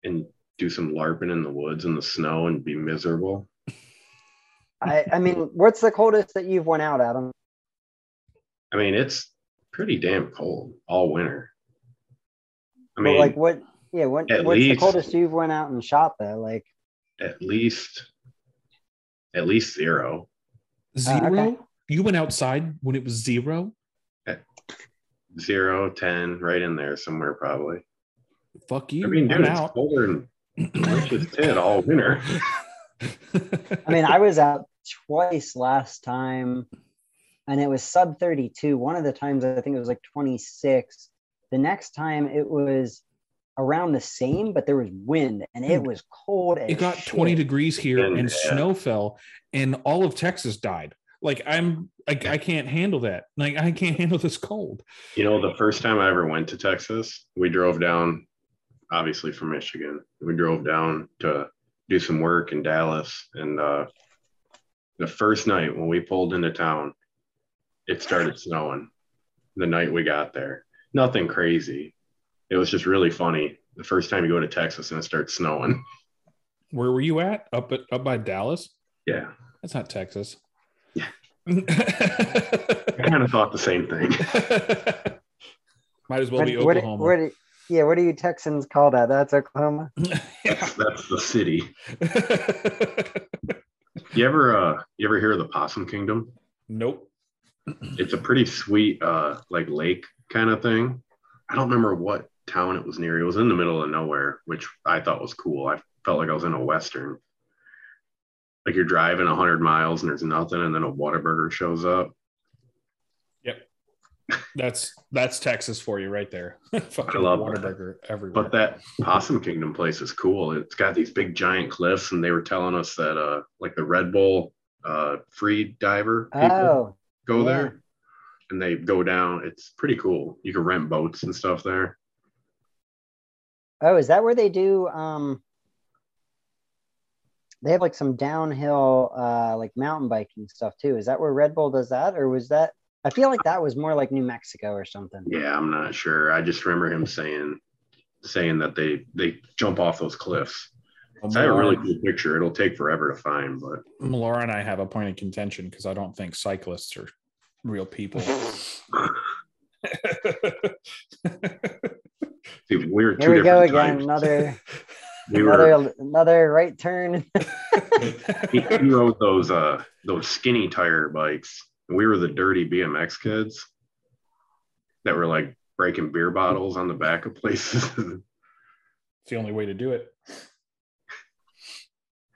Speaker 3: and do some larping in the woods in the snow and be miserable.
Speaker 2: I I mean, what's the coldest that you've went out, Adam?
Speaker 3: I mean, it's pretty damn cold all winter. I
Speaker 2: Well,
Speaker 3: mean,
Speaker 2: like what? Yeah, what,
Speaker 3: at
Speaker 2: what's the coldest you've went out and shot though? Like
Speaker 3: at least, at least zero.
Speaker 1: Uh, uh, zero?
Speaker 2: okay.
Speaker 1: You went outside when it was zero?
Speaker 3: Zero, 10, right in there somewhere probably.
Speaker 1: Fuck you.
Speaker 3: I mean,
Speaker 1: I'm
Speaker 3: dude, it's
Speaker 1: out.
Speaker 3: colder than March's tit all winter.
Speaker 2: I mean, I was out twice last time, and it was sub 32. One of the times I think it was like 26. The next time it was around the same, but there was wind and it was cold.
Speaker 1: It got
Speaker 2: shit.
Speaker 1: 20 degrees here
Speaker 3: And,
Speaker 1: and,
Speaker 3: yeah.
Speaker 1: snow fell and all of texas died like i'm like i can't handle that like i can't handle this cold
Speaker 3: You know, the first time I ever went to Texas, we drove down, obviously from Michigan. We drove down to do some work in Dallas. And uh, the first night when we pulled into town, it started snowing the night we got there. Nothing crazy. It was just really funny. The first time you go to Texas and it starts snowing.
Speaker 1: where were you at up at up by dallas
Speaker 3: Yeah.
Speaker 1: that's not texas
Speaker 3: Yeah. I kind of thought the same thing.
Speaker 1: might as well
Speaker 2: What,
Speaker 1: be
Speaker 2: what,
Speaker 1: oklahoma
Speaker 2: what, yeah, what do you Texans call that? That's Oklahoma.
Speaker 3: That's, that's the city. You ever uh you ever hear of the Possum Kingdom?
Speaker 1: nope
Speaker 3: it's a pretty sweet uh like lake kind of thing. I don't remember what town it was near. It was in the middle of nowhere which i thought was cool. I felt like i was in a western. Like you're driving 100 miles and there's nothing and then a Whataburger shows up.
Speaker 1: Yep, that's that's texas for you right there. Fucking
Speaker 3: love
Speaker 1: Whataburger everywhere.
Speaker 3: But that possum kingdom place is cool. It's got these big giant cliffs and they were telling us that uh like the red bull uh free diver people
Speaker 2: Oh,
Speaker 3: go
Speaker 2: yeah.
Speaker 3: there and they go down it's pretty cool you can rent boats and stuff there
Speaker 2: oh, is that where they do? Um, they have like some downhill, uh, like mountain biking stuff too. Is that where Red Bull does that, or was that? I feel like that was more like New Mexico or something.
Speaker 3: Yeah, I'm not sure. I just remember him saying saying that they they jump off those cliffs. It's a really cool picture. It'll take forever to find, but
Speaker 1: Laura and I have a point of contention because I don't think cyclists are real people.
Speaker 3: see, we were two
Speaker 2: Here we go
Speaker 3: different
Speaker 2: again.
Speaker 3: types.
Speaker 2: Another,
Speaker 3: We were
Speaker 2: another, another right turn.
Speaker 3: he, he rode those uh those skinny tire bikes. We were the dirty BMX kids that were like breaking beer bottles on the back of places.
Speaker 1: It's the only way to do it.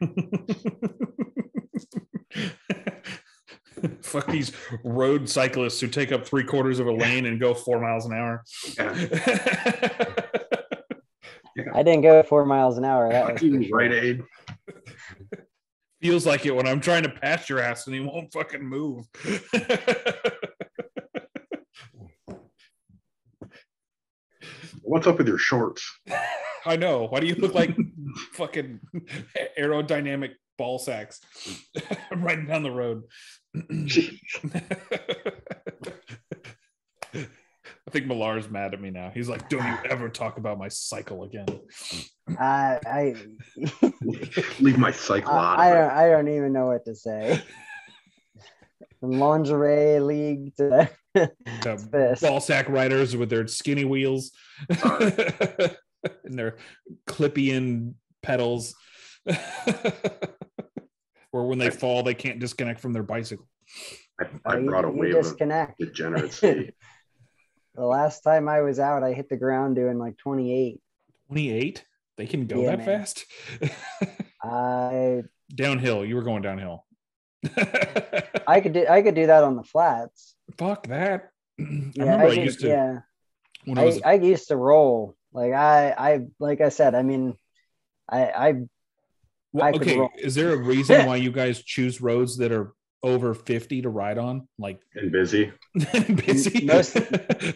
Speaker 1: Fuck these road cyclists who take up three quarters of a lane and go four miles an hour.
Speaker 2: I didn't go four miles an hour. That was sure.
Speaker 3: right aid.
Speaker 1: Feels like it when I'm trying to pass your ass and he won't fucking move.
Speaker 3: What's up with your shorts?
Speaker 1: I know. Why do you look like fucking aerodynamic ball sacks riding down the road? I think Millar's mad at me now. He's like, "Don't you ever talk about my cycle again."
Speaker 2: I, I,
Speaker 3: Leave my cycle out
Speaker 2: I, I don't, I don't even know what to say. From lingerie league to
Speaker 1: The
Speaker 2: This.
Speaker 1: ball sack riders with their skinny wheels and their clippy in pedals. or when they fall, they can't disconnect from their bicycle.
Speaker 3: I, I
Speaker 2: you-
Speaker 3: brought a
Speaker 2: you
Speaker 3: wave of
Speaker 2: disconnect.
Speaker 3: degeneracy.
Speaker 2: The last time I was out, I hit the ground doing like 28.
Speaker 1: 28? They can go
Speaker 2: Yeah,
Speaker 1: that
Speaker 2: man.
Speaker 1: fast?
Speaker 2: I
Speaker 1: downhill. You were going downhill.
Speaker 2: I could do I could do that on the flats.
Speaker 1: Fuck that. I
Speaker 2: Yeah,
Speaker 1: remember I,
Speaker 2: could-
Speaker 1: used to
Speaker 2: yeah.
Speaker 1: when I was
Speaker 2: I, I used to roll. Like I I like I said, I mean I I
Speaker 1: Well,
Speaker 2: I could
Speaker 1: okay, is there a reason why you guys choose roads that are over 50 to ride on? Like
Speaker 3: and busy.
Speaker 1: busy?
Speaker 2: Most-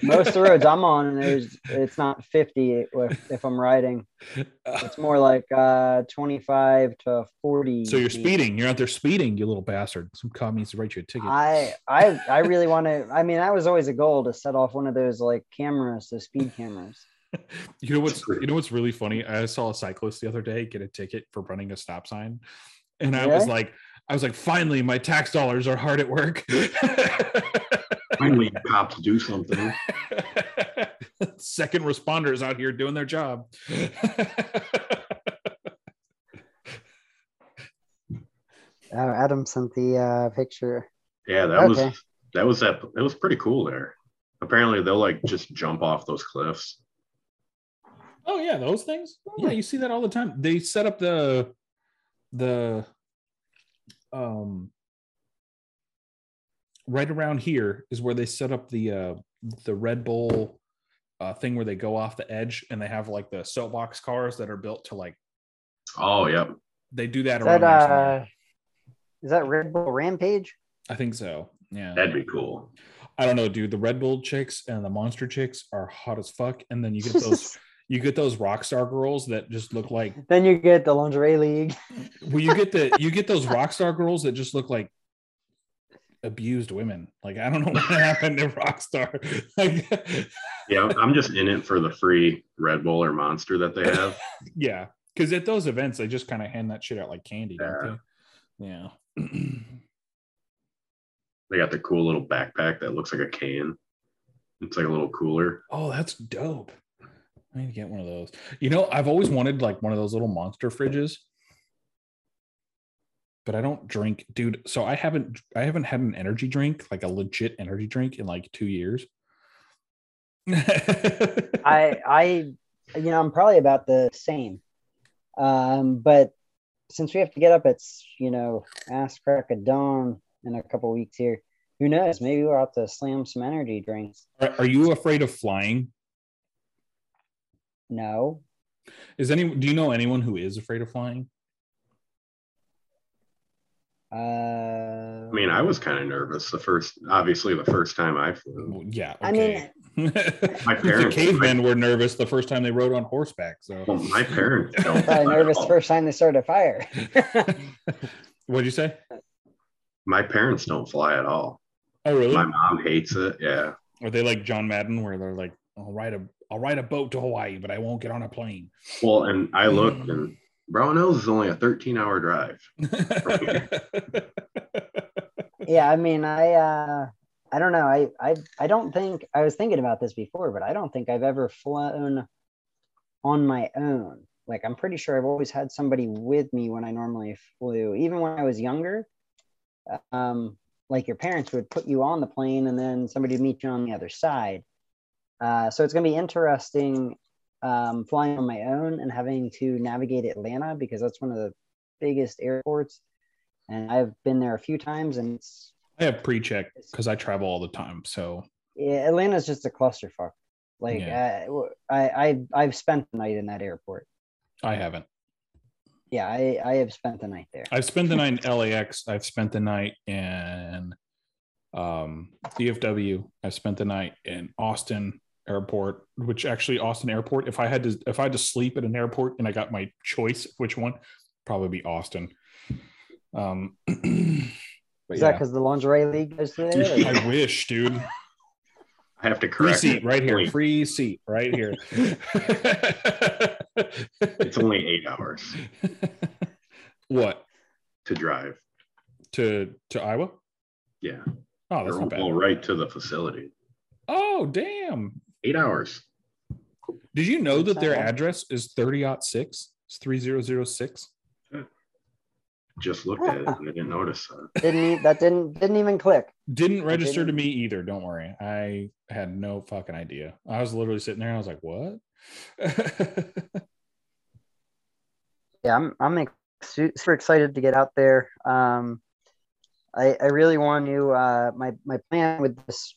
Speaker 2: most of the roads I'm on there's it's not 50 if, if I'm riding. It's more like uh 25 to 40.
Speaker 1: so you're
Speaker 2: feet.
Speaker 1: speeding. You're out there speeding, you little bastard. Some cop needs to write you a ticket.
Speaker 2: I I I really want to I mean that was always a goal to set off one of those like cameras, the speed cameras.
Speaker 1: You know what's you know what's really funny? I saw a cyclist the other day get a ticket for running a stop sign, and I was like, I was like, finally, my tax dollars are hard at work.
Speaker 3: Finally, cops do something.
Speaker 1: Second responders out here doing their job.
Speaker 2: Oh, Adam sent the uh, picture.
Speaker 3: Yeah, that was that was that. It was pretty cool there. Apparently, they'll like just jump off those cliffs.
Speaker 1: oh yeah, those things. Yeah, you see that all the time. They set up the the um right around here is where they set up the uh the Red Bull uh thing where they go off the edge and they have like the soapbox cars that are built to like
Speaker 3: Oh, yep.
Speaker 1: they do that
Speaker 2: Is
Speaker 1: around
Speaker 2: that
Speaker 1: there somewhere.
Speaker 2: uh is that Red Bull Rampage?
Speaker 1: I think so. Yeah.
Speaker 3: That'd be cool.
Speaker 1: I don't know, dude. The Red Bull chicks and the monster chicks are hot as fuck. And then you get those you get those rock star girls that just look like
Speaker 2: then you get the lingerie league.
Speaker 1: well, you get the you get those rock star girls that just look like abused women. Like I don't know what happened to Rockstar. Like
Speaker 3: Yeah, I'm just in it for the free Red Bull or Monster that they have.
Speaker 1: yeah, because at those events they just kind of hand that shit out like candy, don't they? Yeah.
Speaker 3: They got the cool little backpack that looks like a can. It's like a little cooler.
Speaker 1: oh, that's dope. I need to get one of those. You know, I've always wanted like one of those little monster fridges. But I don't drink, dude. So I haven't I haven't had an energy drink, like a legit energy drink in like 2 years.
Speaker 2: I I you know I'm probably about the same. Um, but since we have to get up at you know ass crack of dawn in a couple weeks here, who knows? Maybe we'll have to slam some energy drinks.
Speaker 1: are, are you afraid of flying?
Speaker 2: No,
Speaker 1: Is any do you know anyone who is afraid of flying?
Speaker 2: uh,
Speaker 3: I mean, I was kind of nervous the first, obviously, the first time I flew.
Speaker 1: Well, yeah.
Speaker 2: I mean,
Speaker 3: My
Speaker 1: the
Speaker 3: parents-
Speaker 1: cavemen were nervous the first time they rode on horseback. So
Speaker 3: Well, my parents don't.
Speaker 2: probably
Speaker 3: fly at
Speaker 2: nervous
Speaker 3: the
Speaker 2: first time they started a fire.
Speaker 1: what'd you say?
Speaker 3: My parents don't fly at all.
Speaker 1: Oh, really?
Speaker 3: My mom hates it. Yeah.
Speaker 1: Are they like John Madden, where they're like, "I'll ride a, I'll ride a boat to Hawaii, but I won't get on a plane."
Speaker 3: Well, and I looked, and Brownells is only a 13 hour drive.
Speaker 2: yeah, I mean, I uh, I don't know. I I I don't think I was thinking about this before, but I don't think I've ever flown on my own. Like I'm pretty sure I've always had somebody with me when I normally flew, even when I was younger. Um, like your parents would put you on the plane and then somebody would meet you on the other side. Uh, so it's gonna be interesting um, flying on my own and having to navigate Atlanta because that's one of the biggest airports. And I've been there a few times, and it's
Speaker 1: I have pre-check because I travel all the time. So
Speaker 2: yeah, Atlanta's just a clusterfuck. Like
Speaker 1: Yeah.
Speaker 2: uh, I, I, I've spent the night in that airport.
Speaker 1: I haven't.
Speaker 2: Yeah, I, I have spent the night there.
Speaker 1: I've spent the night in LAX. I've spent the night in um, DFW. I've spent the night in Austin Airport, which actually Austin Airport. If I had to, if I had to sleep at an airport and I got my choice, which one? Probably be Austin. Um, but
Speaker 2: Is that because the lingerie league goes there?
Speaker 1: I wish, dude.
Speaker 3: I have to
Speaker 1: Free
Speaker 3: correct
Speaker 1: seat
Speaker 3: it.
Speaker 1: right here.
Speaker 3: Only-
Speaker 1: Free seat right here.
Speaker 3: It's only eight hours
Speaker 1: what
Speaker 3: to drive.
Speaker 1: to to Iowa?
Speaker 3: Yeah.
Speaker 1: Oh, that's
Speaker 3: Or,
Speaker 1: not bad.
Speaker 3: well, right to the facility.
Speaker 1: Oh, damn.
Speaker 3: Eight hours.
Speaker 1: Did you know that their
Speaker 2: That's not bad.
Speaker 1: address is 30 6? It's 3006.
Speaker 3: Just looked at it and I didn't notice. that.
Speaker 2: Didn't that didn't didn't even click.
Speaker 1: Didn't register to
Speaker 2: didn't.
Speaker 1: me either. Don't worry. I had no fucking idea. I was literally sitting there. And I was like, what?
Speaker 2: Yeah, I'm I'm ex- super excited to get out there. Um, I I really want to. Uh, my my plan with this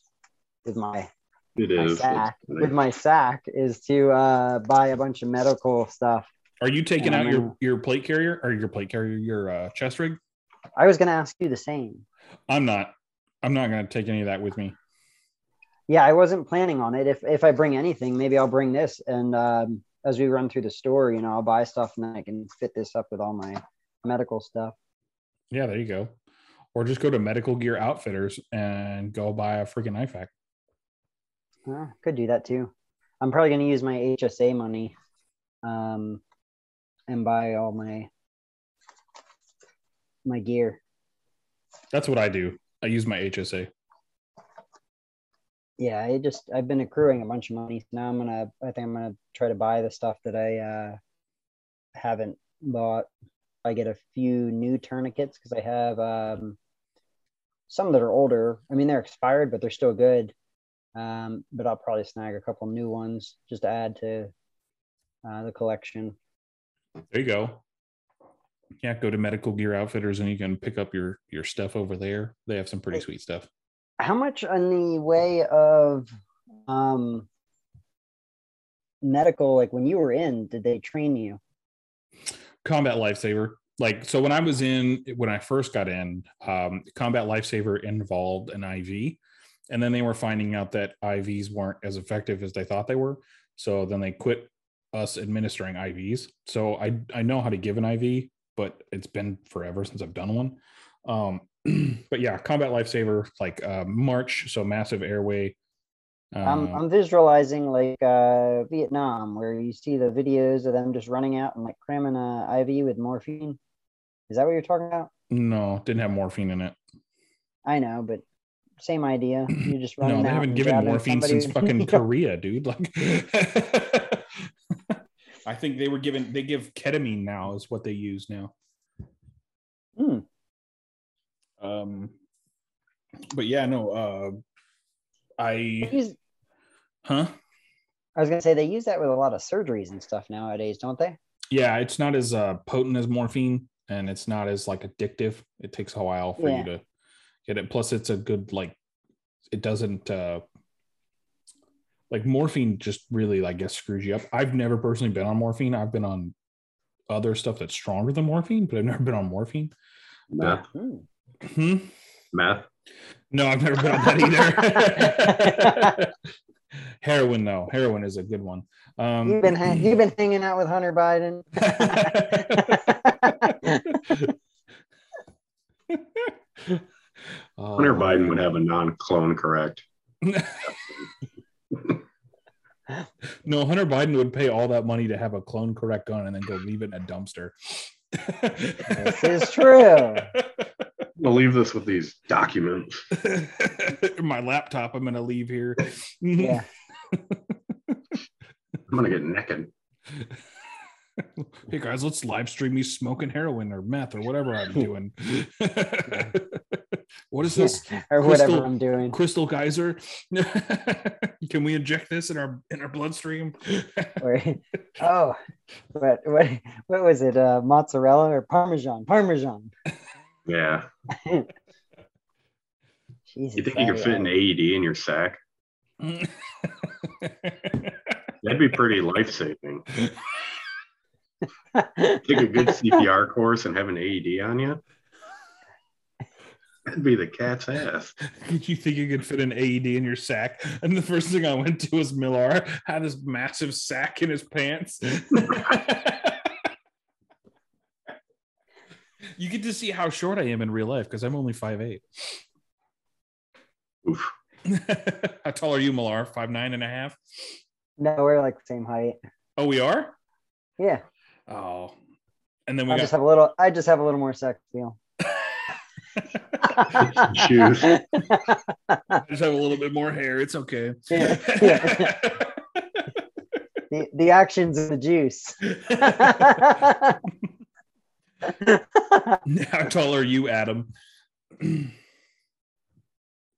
Speaker 2: with my
Speaker 3: It
Speaker 2: my
Speaker 3: is.
Speaker 2: sack
Speaker 3: It's-
Speaker 2: with my sack is to uh, buy a bunch of medical stuff.
Speaker 1: Are you taking out
Speaker 2: Um,
Speaker 1: your, your plate carrier or your plate carrier, your uh, chest rig?
Speaker 2: I was gonna ask you the same.
Speaker 1: I'm not. I'm not going to take any of that with me.
Speaker 2: Yeah, I wasn't planning on it. If if I bring anything, maybe I'll bring this. And um, as we run through the store, you know, I'll buy stuff and then I can fit this up with all my medical stuff.
Speaker 1: Yeah, there you go. Or just go to Medical Gear Outfitters and go buy a freaking IFAK.
Speaker 2: Uh, could do that too. I'm probably gonna use my HSA money, um, and buy all my my gear.
Speaker 1: That's what I do. I use my HSA.
Speaker 2: Yeah, I just I've been accruing a bunch of money. Now I'm gonna I think I'm gonna try to buy the stuff that I uh, haven't bought. I get a few new tourniquets because I have um, some that are older. I mean they're expired, but they're still good. Um, but I'll probably snag a couple new ones just to add to uh, the collection.
Speaker 1: There you go. Yeah, go to Medical Gear Outfitters and you can pick up your your stuff over there. They have some pretty
Speaker 2: Hey.
Speaker 1: sweet stuff.
Speaker 2: how much in the way of um medical like when you were in did they train you
Speaker 1: Combat Lifesaver. Like so when I was in when I first got in, um, Combat Lifesaver involved an IV. And then they were finding out that IVs weren't as effective as they thought they were. So then they quit us administering IVs. So I I know how to give an IV, but it's been forever since I've done one. Um, but yeah, Combat Lifesaver, like uh, March, so massive airway.
Speaker 2: I'm,
Speaker 1: uh,
Speaker 2: I'm visualizing like uh vietnam where you see the videos of them just running out and like cramming a iv with morphine is that what you're talking about
Speaker 1: no, didn't have morphine in it.
Speaker 2: i know but same idea you're just running
Speaker 1: No, they haven't given morphine since fucking Korea, dude. Like, I think they were given they give ketamine now is what they use now.
Speaker 2: Hmm.
Speaker 1: Um, but yeah, no. Uh, I
Speaker 2: use-
Speaker 1: huh?
Speaker 2: i was gonna say they use that with a lot of surgeries and stuff nowadays don't they
Speaker 1: Yeah, it's not as uh, potent as morphine, and it's not as like addictive. It takes a while for
Speaker 2: Yeah.
Speaker 1: you to get it. Plus, it's a good like. It doesn't uh like morphine. Just really, I guess, screws you up. I've never personally been on morphine. I've been on other stuff that's stronger than morphine, but I've never been on morphine.
Speaker 3: Meth.
Speaker 2: Hmm.
Speaker 1: Hmm?
Speaker 3: Meth.
Speaker 1: No, I've never been on that either. Heroin, though. Heroin is a good one. Um,
Speaker 2: you've been ha- you've been hanging out with hunter biden
Speaker 3: Hunter
Speaker 1: Oh,
Speaker 3: Biden would have a non-clone correct.
Speaker 1: no, Hunter Biden would pay all that money to have a clone correct gun and then go leave it in a dumpster.
Speaker 2: This is true.
Speaker 3: We'll leave this with these documents.
Speaker 1: My laptop, I'm gonna leave here.
Speaker 2: yeah
Speaker 3: I'm gonna get naked.
Speaker 1: hey guys, let's live stream me smoking heroin or meth or whatever I'm doing. what is this?
Speaker 2: or whatever i'm doing
Speaker 1: Crystal geyser? Can we inject this in our in our bloodstream?
Speaker 2: Oh, what what what was it? Uh, mozzarella or parmesan? Parmesan.
Speaker 3: Yeah.
Speaker 2: Jesus,
Speaker 3: You think you could fit an AED in your sack? That'd be pretty life-saving. Take a good CPR course and have an AED on you. That'd be the cat's ass.
Speaker 1: Did you think you could fit an AED in your sack? And the first thing I went to was Millar had this massive sack in his pants. you get to see how short I am in real life because I'm only 5'8.
Speaker 3: Oof.
Speaker 1: how tall are you, Millar? Five nine and a half?
Speaker 2: no, we're like the same height.
Speaker 1: Oh, we are?
Speaker 2: Yeah,
Speaker 1: Oh. And then we
Speaker 2: I
Speaker 1: got
Speaker 2: just have a little. I just have a little more sex appeal.
Speaker 3: Shoes.
Speaker 1: I just have a little bit more hair. It's okay.
Speaker 2: Yeah, yeah. the, the actions of the juice.
Speaker 1: How tall are you, Adam?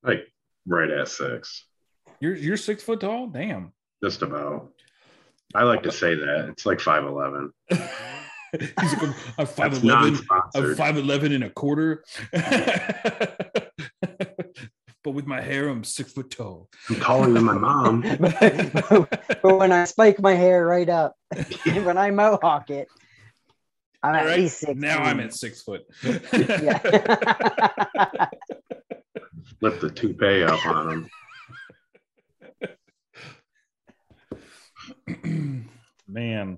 Speaker 3: Like right at six.
Speaker 1: You're you're six foot tall. Damn.
Speaker 3: Just about. I like to say that. It's like 5'11.
Speaker 1: He's like, I'm- I'm five
Speaker 3: That's
Speaker 1: eleven. I'm five eleven and a quarter. but with my hair, I'm six foot tall.
Speaker 3: I'm calling than my mom.
Speaker 2: but when I spike my hair right up, when I mohawk it, I'm
Speaker 1: All
Speaker 2: at
Speaker 1: right,
Speaker 2: least six.
Speaker 1: now I'm at six foot.
Speaker 2: Yeah.
Speaker 3: Flip the toupee up on him.
Speaker 1: Man,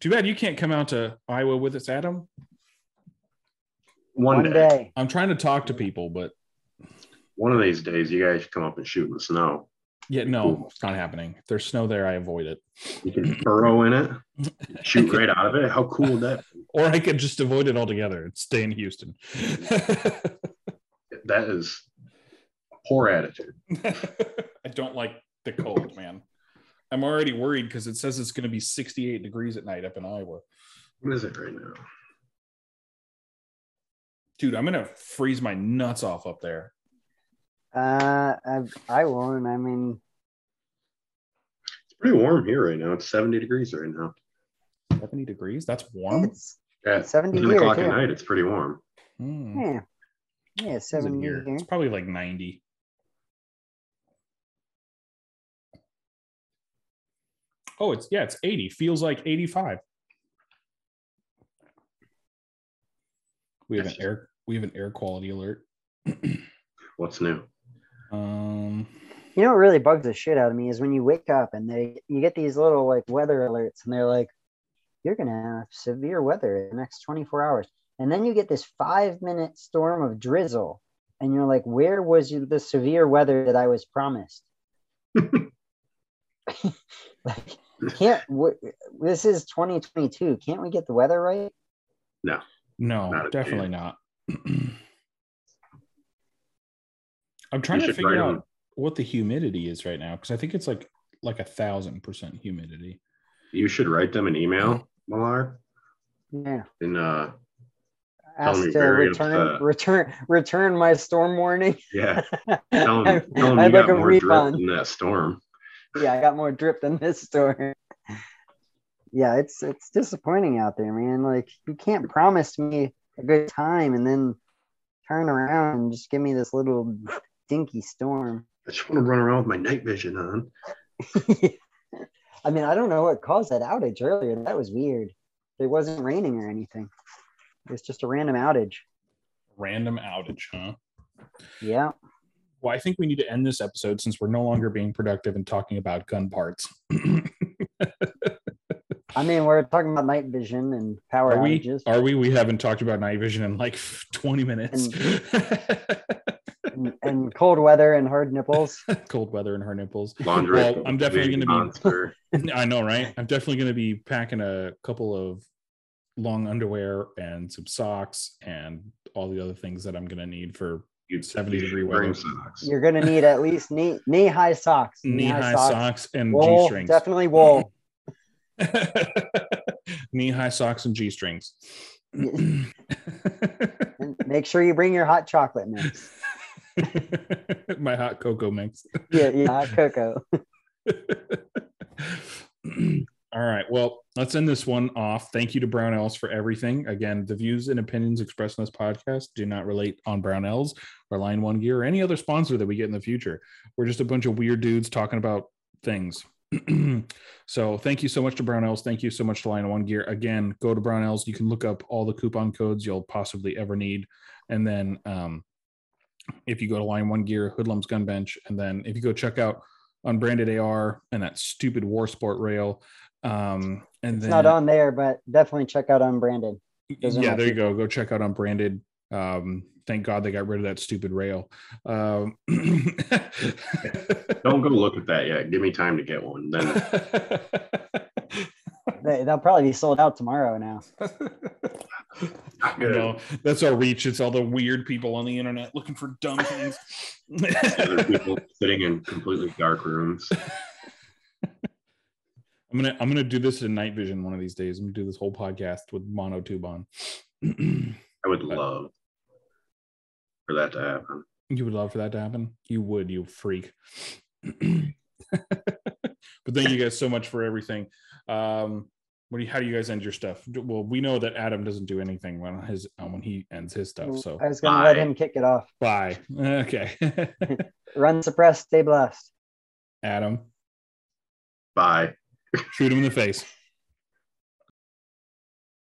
Speaker 1: too bad you can't come out to Iowa with us, Adam.
Speaker 3: One,
Speaker 2: One
Speaker 3: day,
Speaker 2: day.
Speaker 1: I'm trying to talk to people, but
Speaker 3: one of these days, you guys should come up and shoot in the snow.
Speaker 1: yeah, no, it's not happening. If there's snow there, I avoid it.
Speaker 3: You can burrow in it, shoot right out of it. How cool would that? be?
Speaker 1: Or I could just avoid it altogether and stay in Houston.
Speaker 3: That is a poor attitude.
Speaker 1: I don't like the cold, man. I'm already worried because it says it's going to be 68 degrees at night up in Iowa.
Speaker 3: What is it right now?
Speaker 1: Dude, I'm going to freeze my nuts off up there.
Speaker 2: Uh, I, I won't. I mean,
Speaker 3: It's pretty warm here right now. It's 70 degrees right now.
Speaker 1: 70 degrees? That's warm.
Speaker 2: it's
Speaker 3: At
Speaker 2: 70
Speaker 3: 10
Speaker 2: here,
Speaker 3: o'clock
Speaker 2: too.
Speaker 3: at night, it's pretty warm.
Speaker 1: Hmm.
Speaker 2: yeah, yeah,
Speaker 1: What is it
Speaker 2: seventy
Speaker 1: here?
Speaker 2: here.
Speaker 1: It's probably like 90. Oh, it's yeah, it's 80. Feels like 85. We have an air we have an air quality alert.
Speaker 3: What's new?
Speaker 1: Um
Speaker 2: You know what really bugs the shit out of me is when you wake up and they you get these little like weather alerts and they're like, you're gonna have severe weather in the next 24 hours. And then you get this five minute storm of drizzle, and you're like, where was the severe weather that I was promised? like, can't w- this is 2022. Can't we get the weather right?
Speaker 1: no,
Speaker 3: Not
Speaker 1: definitely not. I'm trying
Speaker 3: You
Speaker 1: to figure
Speaker 3: out
Speaker 1: out
Speaker 3: 'em.
Speaker 1: what the humidity is right now because I think it's like like a thousand percent humidity.
Speaker 3: You should write them an email, Millar,
Speaker 2: Yeah.
Speaker 3: and uh,
Speaker 2: ask to return return return my storm warning.
Speaker 3: yeah, tell them, tell them
Speaker 2: I'd
Speaker 3: you
Speaker 2: like
Speaker 3: got
Speaker 2: a
Speaker 3: more drip
Speaker 2: refund.
Speaker 3: than that storm.
Speaker 2: Yeah, I got more drip than this store. Yeah, it's it's disappointing out there, man. Like you can't promise me a good time and then turn around and just give me this little dinky storm.
Speaker 3: I just want to run around with my night vision on.
Speaker 2: I mean, I don't know what caused that outage earlier. That was weird. It wasn't raining or anything. It was just a random outage.
Speaker 1: Random outage, huh?
Speaker 2: Yeah.
Speaker 1: Well, I think we need to end this episode since we're no longer being productive and talking about gun parts.
Speaker 2: I mean, we're talking about night vision and power
Speaker 1: Are we?
Speaker 2: outages
Speaker 1: Are we? We haven't talked about night vision in like 20 minutes.
Speaker 2: and, and cold weather and hard nipples.
Speaker 1: Cold weather and hard nipples.
Speaker 3: Laundry.
Speaker 1: Well, I'm definitely gonna be-
Speaker 3: monster.
Speaker 1: I know, right? I'm definitely going to be packing a couple of long underwear and some socks and all the other things that I'm going to need for
Speaker 3: You
Speaker 1: 70 degree
Speaker 3: should
Speaker 1: weather.
Speaker 3: socks.
Speaker 2: You're gonna need at least knee knee high socks.
Speaker 1: knee high socks, and G strings.
Speaker 2: definitely wool.
Speaker 1: knee high socks and G strings.
Speaker 2: Make sure you bring your hot chocolate mix.
Speaker 1: My hot cocoa mix.
Speaker 2: Yeah, yeah, hot cocoa.
Speaker 1: All right. Well, let's end this one off. Thank you to Brownells for everything. Again, the views and opinions expressed in this podcast do not relate on Brownells or Line One Gear or any other sponsor that we get in the future. We're just a bunch of weird dudes talking about things. so thank you so much to Brownells. Thank you so much to Line One Gear. Again, go to Brownells. You can look up all the coupon codes you'll possibly ever need. And then um, if you go to Line One Gear, Hoodlums Gun Bench, and then if you go check out unbranded AR and that stupid War Sport rail. Um, and
Speaker 2: It's
Speaker 1: then
Speaker 2: not on there, but definitely check out unbranded. those are
Speaker 1: yeah, there you go. Go check out unbranded. Um, thank God they got rid of that stupid rail. Um,
Speaker 3: Don't go look at that yet. Give me time to get one. Then
Speaker 2: They, they'll probably be sold out tomorrow now.
Speaker 3: Not
Speaker 1: I
Speaker 3: good.
Speaker 1: know that's our reach. It's all the weird people on the internet looking for dumb things.
Speaker 3: Other people sitting in completely dark rooms.
Speaker 1: I'm gonna I'm gonna do this in night vision one of these days. I'm gonna do this whole podcast with mono tube on.
Speaker 3: I would love for that to happen.
Speaker 1: You would love for that to happen. You would, you freak. but thank you guys so much for everything. Um, what do you, how do you guys end your stuff? Well, we know that Adam doesn't do anything when his uh, when he ends his stuff. So
Speaker 2: I was gonna let him kick it off.
Speaker 1: bye. Okay,
Speaker 2: Run suppressed, stay blessed.
Speaker 1: Adam,
Speaker 3: Bye.
Speaker 1: Shoot him in the face.